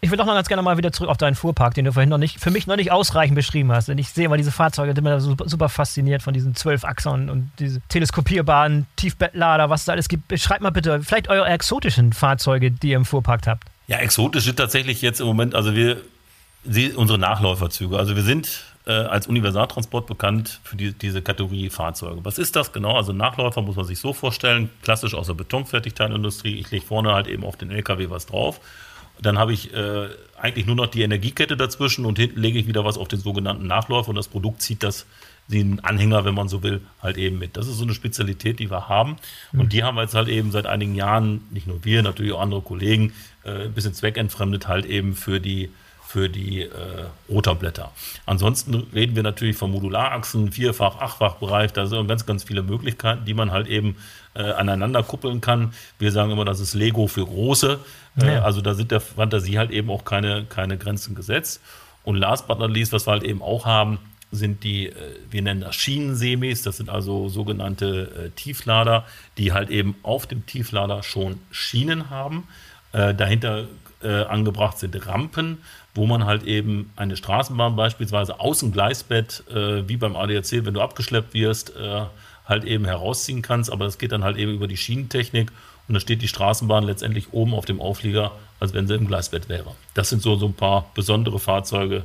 Ich würde doch noch ganz gerne mal wieder zurück auf deinen Fuhrpark, den du vorhin noch nicht, für mich noch nicht ausreichend beschrieben hast. Denn ich sehe mal diese Fahrzeuge, die mir super, super fasziniert von diesen zwölf Achsern und diese teleskopierbaren Tiefbettlader, was es da alles gibt. Beschreibt mal bitte vielleicht eure exotischen Fahrzeuge, die ihr im Fuhrpark habt. Ja, exotisch sind tatsächlich jetzt im Moment, also wir Sie, unsere Nachläuferzüge. Also wir sind äh, als Universaltransport bekannt für die, diese Kategorie Fahrzeuge. Was ist das genau? Also Nachläufer muss man sich so vorstellen, klassisch aus der Betonfertigteilindustrie. Ich lege vorne halt eben auf den LKW was drauf. Dann habe ich äh, eigentlich nur noch die Energiekette dazwischen und hinten lege ich wieder was auf den sogenannten Nachläufer und das Produkt zieht das den Anhänger, wenn man so will, halt eben mit. Das ist so eine Spezialität, die wir haben. Mhm. Und die haben wir jetzt halt eben seit einigen Jahren, nicht nur wir, natürlich auch andere Kollegen, äh, ein bisschen zweckentfremdet halt eben für die für die äh, Rotorblätter. Ansonsten reden wir natürlich vom Modularachsen, Vierfach-, Achtfach-Bereich. Da sind ganz, ganz viele Möglichkeiten, die man halt eben äh, aneinander kuppeln kann. Wir sagen immer, das ist Lego für Große. Äh, ja. Also da sind der Fantasie halt eben auch keine, keine Grenzen gesetzt. Und last but not least, was wir halt eben auch haben, sind die, äh, wir nennen das Schienensemis, das sind also sogenannte äh, Tieflader, die halt eben auf dem Tieflader schon Schienen haben. Äh, dahinter angebracht sind Rampen, wo man halt eben eine Straßenbahn beispielsweise aus dem Gleisbett, wie beim ADAC, wenn du abgeschleppt wirst, halt eben herausziehen kannst. Aber das geht dann halt eben über die Schienentechnik und da steht die Straßenbahn letztendlich oben auf dem Auflieger, als wenn sie im Gleisbett wäre. Das sind so, so ein paar besondere Fahrzeuge,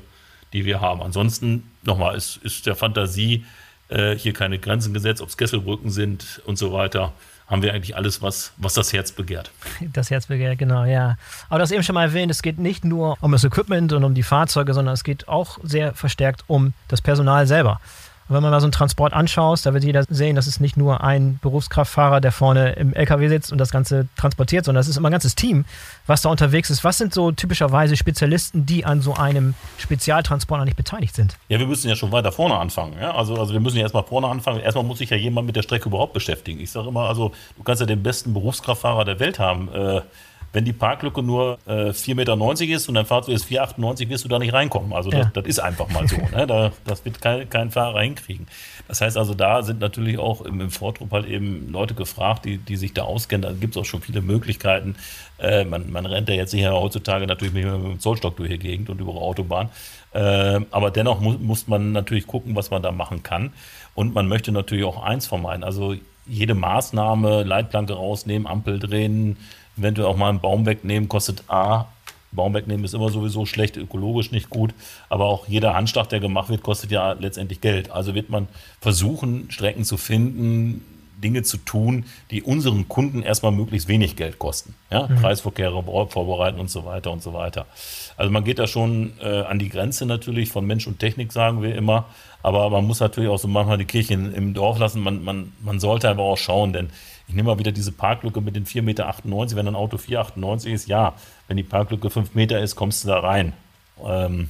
die wir haben. Ansonsten, nochmal, ist, ist der Fantasie äh, hier keine Grenzen gesetzt, ob es Kesselbrücken sind und so weiter haben wir eigentlich alles, was, was das Herz begehrt. Das Herz begehrt, genau, ja. Aber du hast eben schon mal erwähnt, es geht nicht nur um das Equipment und um die Fahrzeuge, sondern es geht auch sehr verstärkt um das Personal selber. Und wenn man mal so einen Transport anschaut, da wird jeder sehen, das ist nicht nur ein Berufskraftfahrer, der vorne im LKW sitzt und das Ganze transportiert, sondern es ist immer ein ganzes Team, was da unterwegs ist. Was sind so typischerweise Spezialisten, die an so einem Spezialtransporter nicht beteiligt sind? Ja, wir müssen ja schon weiter vorne anfangen. Ja? Also, also wir müssen ja erstmal vorne anfangen. Erstmal muss sich ja jemand mit der Strecke überhaupt beschäftigen. Ich sage immer, also du kannst ja den besten Berufskraftfahrer der Welt haben. Äh, wenn die Parklücke nur äh, 4,90 Meter ist und dein Fahrzeug ist 4,98, wirst du da nicht reinkommen. Also das, ja. das ist einfach mal so. Ne? Da, das wird kein, kein Fahrer hinkriegen. Das heißt also, da sind natürlich auch im, im Vortrupp halt eben Leute gefragt, die, die sich da auskennen. Da gibt es auch schon viele Möglichkeiten. Äh, man, man rennt ja jetzt hier heutzutage natürlich mit, mit dem Zollstock durch die Gegend und über die Autobahn. Äh, aber dennoch mu muss man natürlich gucken, was man da machen kann. Und man möchte natürlich auch eins vermeiden. Also jede Maßnahme, Leitplanke rausnehmen, Ampel drehen, eventuell auch mal einen Baum wegnehmen, kostet A. Baum wegnehmen ist immer sowieso schlecht, ökologisch nicht gut, aber auch jeder Handschlag, der gemacht wird, kostet ja letztendlich Geld. Also wird man versuchen, Strecken zu finden, Dinge zu tun, die unseren Kunden erstmal möglichst wenig Geld kosten. Ja? Mhm. Preisverkehre vorbereiten und so weiter und so weiter. Also man geht da schon äh, an die Grenze natürlich von Mensch und Technik, sagen wir immer. Aber man muss natürlich auch so manchmal die Kirche im Dorf lassen. Man, man, man sollte aber auch schauen, denn ich nehme mal wieder diese Parklücke mit den 4,98 Meter. Wenn ein Auto 4,98 ist, ja, wenn die Parklücke 5 Meter ist, kommst du da rein. Ähm,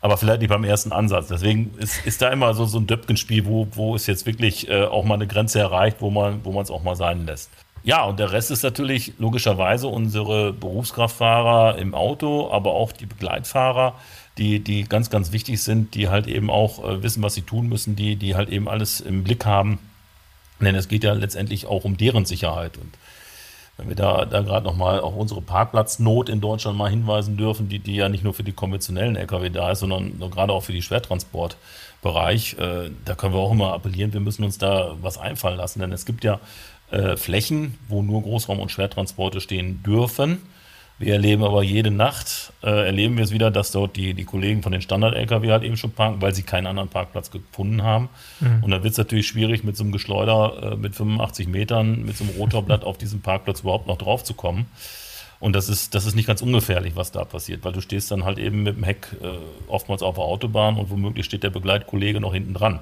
aber vielleicht nicht beim ersten Ansatz. Deswegen ist, ist da immer so, so ein Döpkenspiel, wo, wo ist jetzt wirklich äh, auch mal eine Grenze erreicht, wo man es auch mal sein lässt. Ja, und der Rest ist natürlich logischerweise unsere Berufskraftfahrer im Auto, aber auch die Begleitfahrer, die, die ganz, ganz wichtig sind, die halt eben auch äh, wissen, was sie tun müssen, die, die halt eben alles im Blick haben denn es geht ja letztendlich auch um deren Sicherheit. Und wenn wir da, da gerade nochmal auf unsere Parkplatznot in Deutschland mal hinweisen dürfen, die, die ja nicht nur für die konventionellen Lkw da ist, sondern gerade auch für die Schwertransportbereich, äh, da können wir auch immer appellieren, wir müssen uns da was einfallen lassen. Denn es gibt ja äh, Flächen, wo nur Großraum- und Schwertransporte stehen dürfen. Wir erleben aber jede Nacht, äh, erleben wir es wieder, dass dort die, die Kollegen von den Standard-LKW halt eben schon parken, weil sie keinen anderen Parkplatz gefunden haben. Mhm. Und dann wird es natürlich schwierig, mit so einem Geschleuder äh, mit 85 Metern, mit so einem Rotorblatt auf diesem Parkplatz überhaupt noch drauf zu kommen. Und das ist, das ist nicht ganz ungefährlich, was da passiert, weil du stehst dann halt eben mit dem Heck äh, oftmals auf der Autobahn und womöglich steht der Begleitkollege noch hinten dran.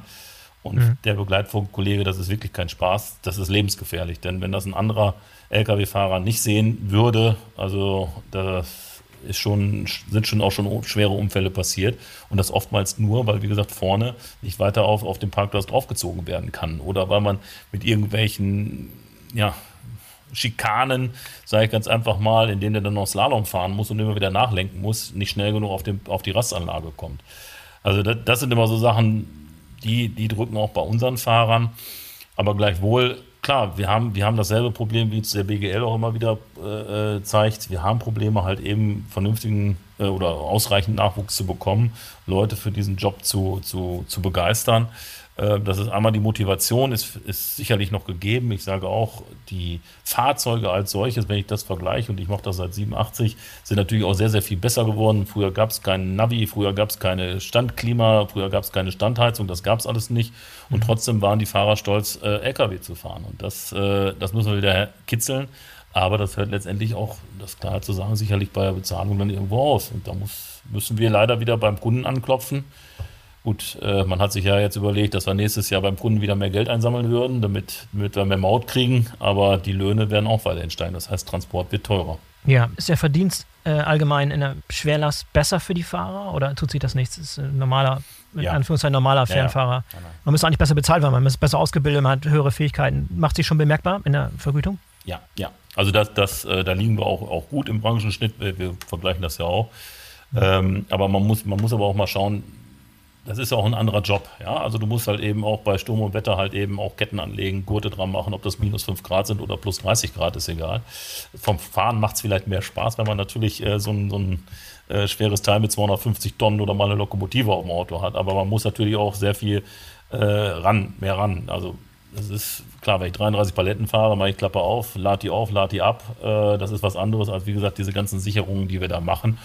Und mhm. der Begleitkollege, das ist wirklich kein Spaß, das ist lebensgefährlich. Denn wenn das ein anderer Lkw-Fahrer nicht sehen würde, also das ist schon, sind schon auch schon schwere Unfälle passiert. Und das oftmals nur, weil, wie gesagt, vorne nicht weiter auf, auf dem Parkplatz draufgezogen werden kann. Oder weil man mit irgendwelchen, ja, Schikanen, sage ich ganz einfach mal, in denen er dann noch Slalom fahren muss und immer wieder nachlenken muss, nicht schnell genug auf, dem, auf die Rastanlage kommt. Also das, das sind immer so Sachen, die, die drücken auch bei unseren Fahrern. Aber gleichwohl, klar, wir haben, wir haben dasselbe Problem, wie es der BGL auch immer wieder äh, äh, zeigt. Wir haben Probleme, halt eben vernünftigen äh, oder ausreichend Nachwuchs zu bekommen, Leute für diesen Job zu, zu, zu begeistern. Äh, das ist einmal die Motivation, ist, ist sicherlich noch gegeben. Ich sage auch, die Fahrzeuge als solches, wenn ich das vergleiche, und ich mache das seit 87, sind natürlich auch sehr, sehr viel besser geworden. Früher gab es keinen Navi, früher gab es keine Standklima, früher gab es keine Standheizung, das gab es alles nicht. Und mhm. trotzdem waren die Fahrer stolz, äh, LKW zu fahren. Und das, äh, das müssen wir wieder kitzeln. Aber das hört letztendlich auch, das klar zu sagen, sicherlich bei der Bezahlung dann irgendwo aus. Und da muss, müssen wir leider wieder beim Kunden anklopfen Gut, äh, man hat sich ja jetzt überlegt, dass wir nächstes Jahr beim Kunden wieder mehr Geld einsammeln würden, damit, damit wir mehr Maut kriegen, aber die Löhne werden auch weiterhin steigen. Das heißt, Transport wird teurer. Ja, ist der Verdienst äh, allgemein in der Schwerlast besser für die Fahrer oder tut sich das nichts? Ist ein normaler, in ja. Anführungszeichen normaler Fernfahrer. Ja, ja. Man müsste eigentlich besser bezahlt werden, man ist besser ausgebildet, man hat höhere Fähigkeiten. Macht sich schon bemerkbar in der Vergütung? Ja, ja. Also das, das, äh, da liegen wir auch, auch gut im Branchenschnitt. Wir, wir vergleichen das ja auch. Ähm, aber man muss, man muss aber auch mal schauen, das ist auch ein anderer Job. Ja? Also du musst halt eben auch bei Sturm und Wetter halt eben auch Ketten anlegen, Gurte dran machen, ob das minus 5 Grad sind oder plus 30 Grad, ist egal. Vom Fahren macht es vielleicht mehr Spaß, wenn man natürlich äh, so ein, so ein äh, schweres Teil mit 250 Tonnen oder mal eine Lokomotive auf dem Auto hat. Aber man muss natürlich auch sehr viel äh, ran, mehr ran. Also es ist klar, wenn ich 33 Paletten fahre, mache ich Klappe auf, lade die auf, lade die ab. Äh, das ist was anderes als, wie gesagt, diese ganzen Sicherungen, die wir da machen.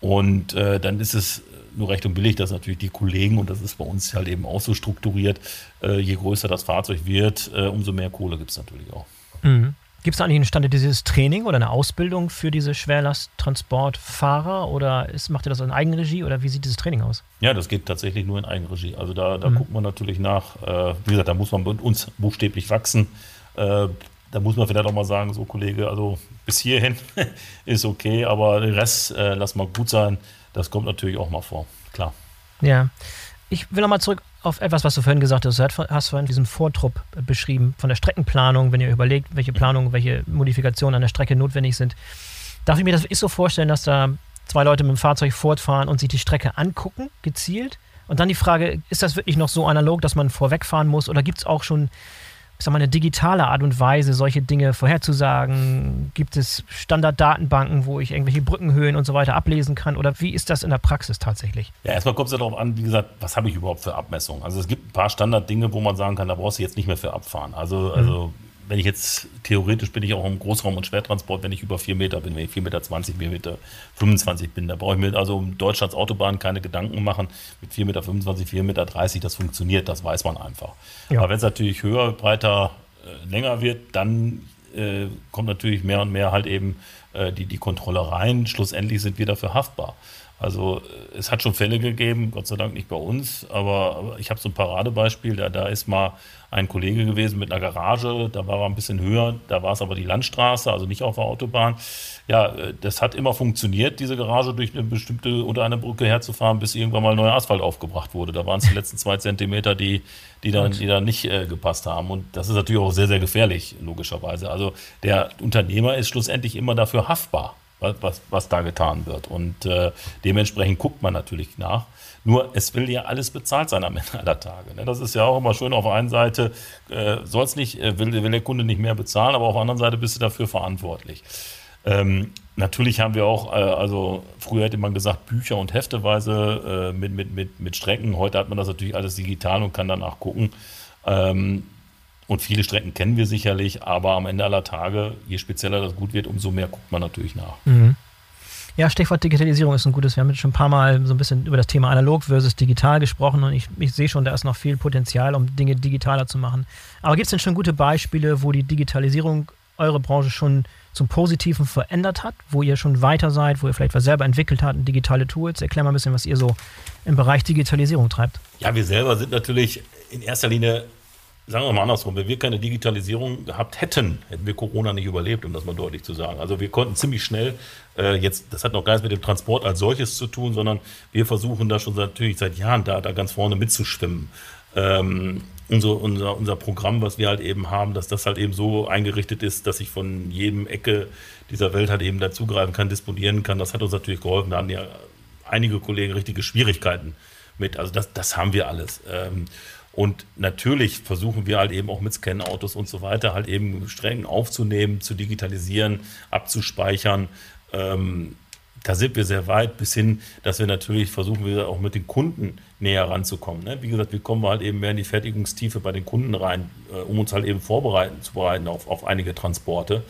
Und äh, dann ist es nur recht und billig, dass natürlich die Kollegen, und das ist bei uns halt eben auch so strukturiert, äh, je größer das Fahrzeug wird, äh, umso mehr Kohle gibt es natürlich auch. Mhm. Gibt es eigentlich ein standardisiertes Training oder eine Ausbildung für diese Schwerlasttransportfahrer oder ist, macht ihr das in Eigenregie oder wie sieht dieses Training aus? Ja, das geht tatsächlich nur in Eigenregie. Also da, da mhm. guckt man natürlich nach, äh, wie gesagt, da muss man mit uns buchstäblich wachsen. Äh, da muss man vielleicht auch mal sagen, so Kollege, also bis hierhin ist okay, aber den Rest äh, lass mal gut sein. Das kommt natürlich auch mal vor, klar. Ja. Ich will nochmal zurück auf etwas, was du vorhin gesagt hast. Du hast vorhin diesen Vortrupp beschrieben von der Streckenplanung, wenn ihr überlegt, welche Planung, welche Modifikationen an der Strecke notwendig sind. Darf ich mir das wirklich so vorstellen, dass da zwei Leute mit dem Fahrzeug fortfahren und sich die Strecke angucken, gezielt? Und dann die Frage, ist das wirklich noch so analog, dass man vorwegfahren muss? Oder gibt es auch schon ich sag mal, eine digitale Art und Weise, solche Dinge vorherzusagen? Gibt es Standarddatenbanken, wo ich irgendwelche Brückenhöhen und so weiter ablesen kann? Oder wie ist das in der Praxis tatsächlich? Ja, erstmal kommt es ja darauf an, wie gesagt, was habe ich überhaupt für Abmessungen? Also es gibt ein paar Standarddinge, wo man sagen kann, da brauchst du jetzt nicht mehr für abfahren. Also, mhm. also wenn ich jetzt, theoretisch bin ich auch im Großraum- und Schwertransport, wenn ich über 4 Meter bin, wenn ich 4,20 Meter, 4 Meter 25 bin, da brauche ich mir also um Deutschlands Autobahn keine Gedanken machen. Mit 4,25 Meter, 4,30 Meter, das funktioniert, das weiß man einfach. Ja. Aber wenn es natürlich höher, breiter, äh, länger wird, dann äh, kommt natürlich mehr und mehr halt eben äh, die, die Kontrolle rein. Schlussendlich sind wir dafür haftbar. Also es hat schon Fälle gegeben, Gott sei Dank nicht bei uns, aber, aber ich habe so ein Paradebeispiel, da, da ist mal ein Kollege gewesen mit einer Garage, da war er ein bisschen höher, da war es aber die Landstraße, also nicht auf der Autobahn. Ja, äh, das hat immer funktioniert, diese Garage durch eine bestimmte unter einer Brücke herzufahren, bis irgendwann mal neuer Asphalt aufgebracht wurde. Da waren es die letzten zwei Zentimeter, die, die dann, die dann nicht äh, gepasst haben. Und das ist natürlich auch sehr, sehr gefährlich, logischerweise. Also der Unternehmer ist schlussendlich immer dafür haftbar was, was da getan wird. Und äh, dementsprechend guckt man natürlich nach. Nur es will ja alles bezahlt sein am Ende aller Tage. Ne? Das ist ja auch immer schön. Auf der einen Seite äh, soll es nicht, äh, will, will der Kunde nicht mehr bezahlen, aber auf der anderen Seite bist du dafür verantwortlich. Ähm, natürlich haben wir auch, äh, also früher hätte man gesagt, Bücher und Hefteweise äh, mit, mit, mit, mit Strecken. Heute hat man das natürlich alles digital und kann danach gucken. Ähm, Und viele Strecken kennen wir sicherlich, aber am Ende aller Tage, je spezieller das gut wird, umso mehr guckt man natürlich nach. Mhm. Ja, Stichwort Digitalisierung ist ein gutes. Wir haben jetzt schon ein paar Mal so ein bisschen über das Thema analog versus digital gesprochen und ich, ich sehe schon, da ist noch viel Potenzial, um Dinge digitaler zu machen. Aber gibt es denn schon gute Beispiele, wo die Digitalisierung eure Branche schon zum Positiven verändert hat, wo ihr schon weiter seid, wo ihr vielleicht was selber entwickelt habt, digitale Tools? Erklär mal ein bisschen, was ihr so im Bereich Digitalisierung treibt. Ja, wir selber sind natürlich in erster Linie sagen wir mal andersrum, wenn wir keine Digitalisierung gehabt hätten, hätten wir Corona nicht überlebt, um das mal deutlich zu sagen. Also wir konnten ziemlich schnell, äh, jetzt, das hat noch gar nichts mit dem Transport als solches zu tun, sondern wir versuchen da schon natürlich seit Jahren da, da ganz vorne mitzuschwimmen. Ähm, unser, unser, unser Programm, was wir halt eben haben, dass das halt eben so eingerichtet ist, dass ich von jedem Ecke dieser Welt halt eben dazugreifen kann, disponieren kann, das hat uns natürlich geholfen. Da hatten ja einige Kollegen richtige Schwierigkeiten mit. Also das, das haben wir alles. Ähm, und natürlich versuchen wir halt eben auch mit Scan-Autos und so weiter halt eben streng aufzunehmen, zu digitalisieren, abzuspeichern. Ähm, da sind wir sehr weit bis hin, dass wir natürlich versuchen, wir auch mit den Kunden näher ranzukommen. Ne? Wie gesagt, wir kommen halt eben mehr in die Fertigungstiefe bei den Kunden rein, äh, um uns halt eben vorbereiten zu bereiten auf, auf einige Transporte.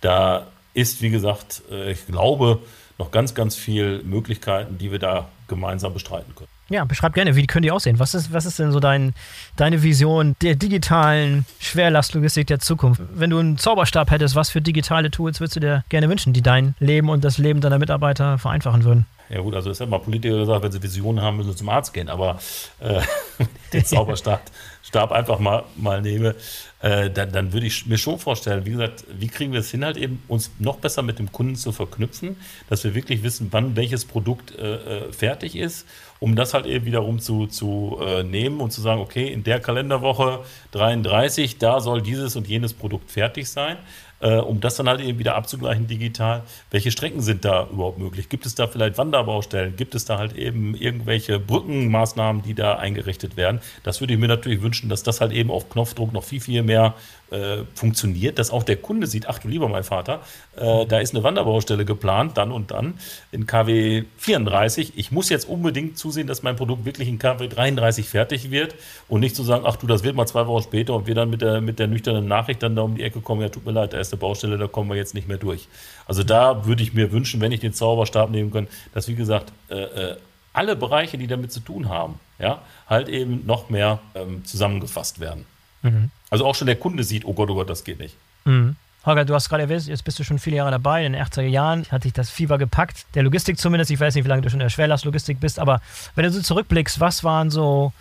Da ist, wie gesagt, äh, ich glaube, noch ganz, ganz viel Möglichkeiten, die wir da gemeinsam bestreiten können. Ja, beschreib gerne, wie können die aussehen? Was ist, was ist denn so dein, deine Vision der digitalen Schwerlastlogistik der Zukunft? Wenn du einen Zauberstab hättest, was für digitale Tools würdest du dir gerne wünschen, die dein Leben und das Leben deiner Mitarbeiter vereinfachen würden? Ja gut, also ist ja mal Politiker gesagt, wenn sie Visionen haben, müssen sie zum Arzt gehen. Aber äh, den Zauberstab Stab einfach mal, mal nehme, äh, dann, dann würde ich mir schon vorstellen, wie gesagt, wie kriegen wir es hin, halt eben uns noch besser mit dem Kunden zu verknüpfen, dass wir wirklich wissen, wann welches Produkt äh, äh fertig ist, um das halt eben wiederum zu, zu äh, nehmen und zu sagen, okay, in der Kalenderwoche 33, da soll dieses und jenes Produkt fertig sein äh, um das dann halt eben wieder abzugleichen digital. Welche Strecken sind da überhaupt möglich? Gibt es da vielleicht Wanderbaustellen? Gibt es da halt eben irgendwelche Brückenmaßnahmen, die da eingerichtet werden? Das würde ich mir natürlich wünschen, dass das halt eben auf Knopfdruck noch viel, viel mehr äh, funktioniert, dass auch der Kunde sieht, ach du lieber mein Vater, äh, da ist eine Wanderbaustelle geplant, dann und dann in KW 34. Ich muss jetzt unbedingt zusehen, dass mein Produkt wirklich in KW 33 fertig wird und nicht zu sagen, ach du, das wird mal zwei Wochen später und wir dann mit der, mit der nüchternen Nachricht dann da um die Ecke kommen, ja tut mir leid, da ist eine Baustelle, da kommen wir jetzt nicht mehr durch. Also da würde ich mir wünschen, wenn ich den Zauberstab nehmen kann, dass wie gesagt, äh, äh, alle Bereiche, die damit zu tun haben, ja, halt eben noch mehr ähm, zusammengefasst werden. Mhm. Also auch schon der Kunde sieht, oh Gott, oh Gott, das geht nicht. Mhm. Holger, du hast gerade erwähnt, jetzt bist du schon viele Jahre dabei. In den 80er Jahren hat dich das Fieber gepackt. Der Logistik zumindest. Ich weiß nicht, wie lange du schon in der Schwerlastlogistik bist, aber wenn du so zurückblickst, was waren so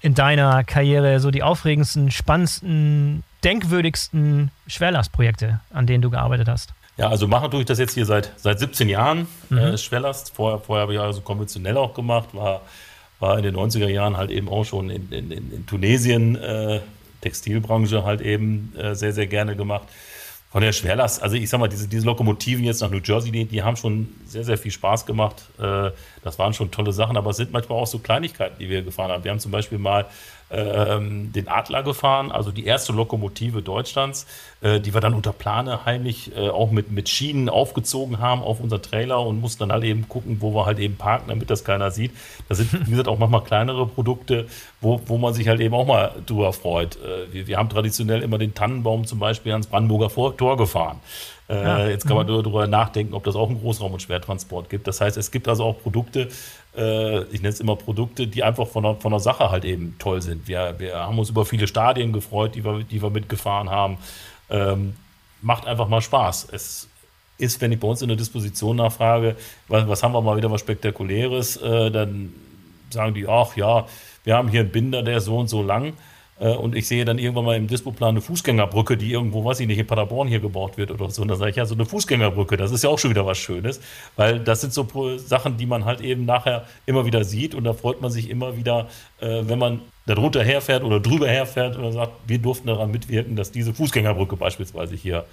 in deiner Karriere so die aufregendsten, spannendsten, denkwürdigsten Schwerlastprojekte, an denen du gearbeitet hast? Ja, also machen tue ich das jetzt hier seit, seit 17 Jahren, mhm. äh, Schwerlast. Vorher, vorher habe ich also konventionell auch gemacht, war, war in den 90er Jahren halt eben auch schon in, in, in Tunesien äh, Textilbranche halt eben äh, sehr, sehr gerne gemacht. Von der Schwerlast, also ich sag mal, diese, diese Lokomotiven jetzt nach New Jersey, die, die haben schon sehr, sehr viel Spaß gemacht. Äh, das waren schon tolle Sachen, aber es sind manchmal auch so Kleinigkeiten, die wir gefahren haben. Wir haben zum Beispiel mal ähm, den Adler gefahren, also die erste Lokomotive Deutschlands, äh, die wir dann unter Plane heimlich äh, auch mit, mit Schienen aufgezogen haben auf unser Trailer und mussten dann halt eben gucken, wo wir halt eben parken, damit das keiner sieht. Das sind, wie gesagt, auch manchmal kleinere Produkte, wo, wo man sich halt eben auch mal drüber freut. Äh, wir, wir haben traditionell immer den Tannenbaum zum Beispiel ans Brandenburger Tor gefahren. Äh, ja. Jetzt kann man mhm. darüber nachdenken, ob das auch einen Großraum- und Schwertransport gibt. Das heißt, es gibt also auch Produkte, äh, ich nenne es immer Produkte, die einfach von der, von der Sache halt eben toll sind. Wir, wir haben uns über viele Stadien gefreut, die wir, die wir mitgefahren haben. Ähm, macht einfach mal Spaß. Es ist, wenn ich bei uns in der Disposition nachfrage, was, was haben wir mal wieder was Spektakuläres, äh, dann sagen die, ach ja, wir haben hier einen Binder, der ist so und so lang. Äh, und ich sehe dann irgendwann mal im Dispoplan eine Fußgängerbrücke, die irgendwo, weiß ich nicht, in Paderborn hier gebaut wird oder so. Und dann sage ich, ja, so eine Fußgängerbrücke, das ist ja auch schon wieder was Schönes, weil das sind so Sachen, die man halt eben nachher immer wieder sieht und da freut man sich immer wieder, äh, wenn man darunter herfährt oder drüber herfährt und sagt, wir durften daran mitwirken, dass diese Fußgängerbrücke beispielsweise hier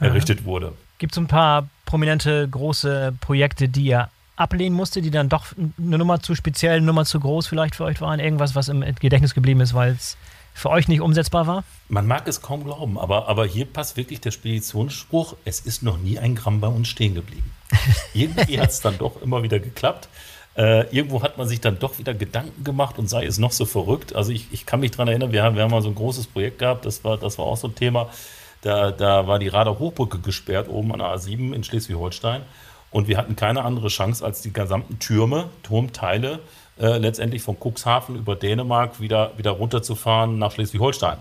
errichtet Aha. wurde. Gibt es ein paar prominente große Projekte, die ihr ablehnen musste, die dann doch eine Nummer zu speziell, eine Nummer zu groß vielleicht für euch waren? Irgendwas, was im Gedächtnis geblieben ist, weil es für euch nicht umsetzbar war? Man mag es kaum glauben, aber, aber hier passt wirklich der Speditionsspruch, es ist noch nie ein Gramm bei uns stehen geblieben. Irgendwie hat es dann doch immer wieder geklappt. Äh, irgendwo hat man sich dann doch wieder Gedanken gemacht und sei es noch so verrückt. Also ich, ich kann mich daran erinnern, wir haben, wir haben mal so ein großes Projekt gehabt, das war, das war auch so ein Thema. Da, da war die Radar Hochbrücke gesperrt, oben an der A7 in Schleswig-Holstein. Und wir hatten keine andere Chance, als die gesamten Türme, Turmteile, äh, letztendlich von Cuxhaven über Dänemark wieder, wieder runterzufahren nach Schleswig-Holstein.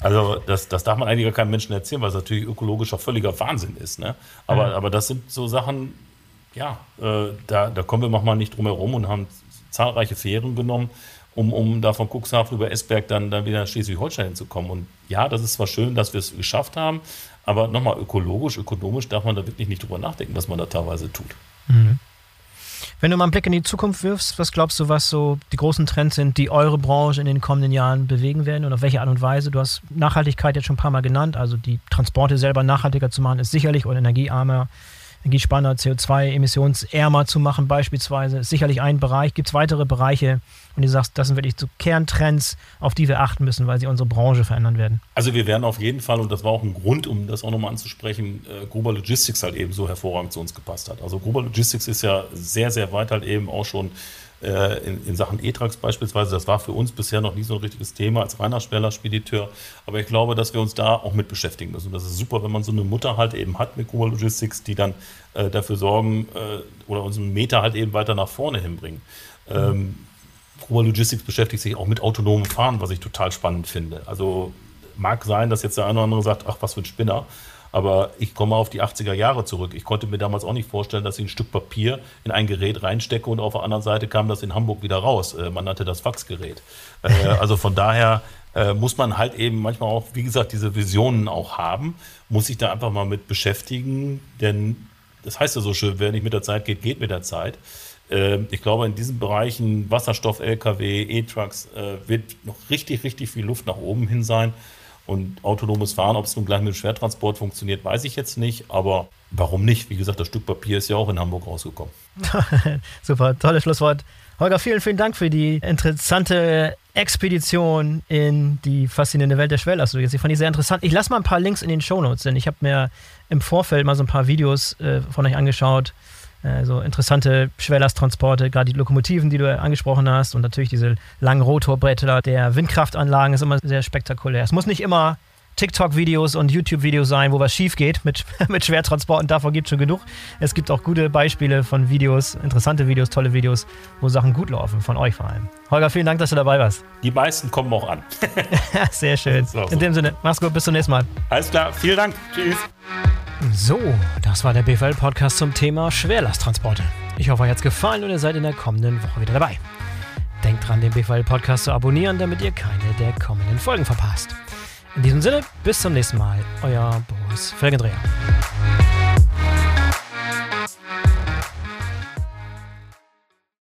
Also das, das darf man eigentlich gar keinem Menschen erzählen, weil es natürlich ökologischer völliger Wahnsinn ist. Ne? Aber, mhm. aber das sind so Sachen, ja, äh, da, da kommen wir manchmal nicht drum herum und haben zahlreiche Fähren genommen, um, um da von Cuxhaven über Esberg dann, dann wieder nach Schleswig-Holstein hinzukommen. Und ja, das ist zwar schön, dass wir es geschafft haben, aber nochmal ökologisch, ökonomisch darf man da wirklich nicht drüber nachdenken, was man da teilweise tut. Mhm. Wenn du mal einen Blick in die Zukunft wirfst, was glaubst du, was so die großen Trends sind, die eure Branche in den kommenden Jahren bewegen werden? Und auf welche Art und Weise? Du hast Nachhaltigkeit jetzt schon ein paar Mal genannt, also die Transporte selber nachhaltiger zu machen, ist sicherlich oder energiearmer Energiespanner, CO2-emissionsärmer zu machen beispielsweise, ist sicherlich ein Bereich. Gibt es weitere Bereiche, und du sagst, das sind wirklich so Kerntrends, auf die wir achten müssen, weil sie unsere Branche verändern werden? Also wir werden auf jeden Fall, und das war auch ein Grund, um das auch nochmal anzusprechen, äh, Gruber Logistics halt eben so hervorragend zu uns gepasst hat. Also Gruber Logistics ist ja sehr, sehr weit halt eben auch schon in, in, Sachen E-Trucks beispielsweise. Das war für uns bisher noch nie so ein richtiges Thema als reiner Schwerlastspediteur. Aber ich glaube, dass wir uns da auch mit beschäftigen müssen. Das ist super, wenn man so eine Mutter halt eben hat mit Kuba Logistics, die dann äh, dafür sorgen äh, oder uns einen Meter halt eben weiter nach vorne hinbringen. Ähm, Kuba Logistics beschäftigt sich auch mit autonomem Fahren, was ich total spannend finde. Also mag sein, dass jetzt der eine oder andere sagt, ach, was für ein Spinner. Aber ich komme auf die 80er Jahre zurück. Ich konnte mir damals auch nicht vorstellen, dass ich ein Stück Papier in ein Gerät reinstecke und auf der anderen Seite kam das in Hamburg wieder raus. Äh, man nannte das Faxgerät. Äh, also von daher äh, muss man halt eben manchmal auch, wie gesagt, diese Visionen auch haben, muss sich da einfach mal mit beschäftigen, denn das heißt ja so schön, wer nicht mit der Zeit geht, geht mit der Zeit. Ich glaube, in diesen Bereichen Wasserstoff, Lkw, E-Trucks wird noch richtig, richtig viel Luft nach oben hin sein. Und autonomes Fahren, ob es nun gleich mit dem Schwertransport funktioniert, weiß ich jetzt nicht. Aber warum nicht? Wie gesagt, das Stück Papier ist ja auch in Hamburg rausgekommen. Super, tolles Schlusswort. Holger, vielen, vielen Dank für die interessante Expedition in die faszinierende Welt der Schwerlastlogistik. Ich fand die sehr interessant. Ich lasse mal ein paar Links in den Shownotes, denn ich habe mir im Vorfeld mal so ein paar Videos äh, von euch angeschaut, so interessante Schwerlasttransporte, gerade die Lokomotiven, die du angesprochen hast und natürlich diese langen Rotorbretter der Windkraftanlagen ist immer sehr spektakulär. Es muss nicht immer TikTok-Videos und YouTube-Videos sein, wo was schief geht mit, mit Schwertransporten. Davon gibt es schon genug. Es gibt auch gute Beispiele von Videos, interessante Videos, tolle Videos, wo Sachen gut laufen, von euch vor allem. Holger, vielen Dank, dass du dabei warst. Die meisten kommen auch an. Sehr schön. So. In dem Sinne, mach's gut, bis zum nächsten Mal. Alles klar, vielen Dank. Tschüss. So, das war der BVL-Podcast zum Thema Schwerlasttransporte. Ich hoffe, euch hat es gefallen und ihr seid in der kommenden Woche wieder dabei. Denkt dran, den BVL-Podcast zu abonnieren, damit ihr keine der kommenden Folgen verpasst. In diesem Sinne, bis zum nächsten Mal. Euer Boris Felgendreher.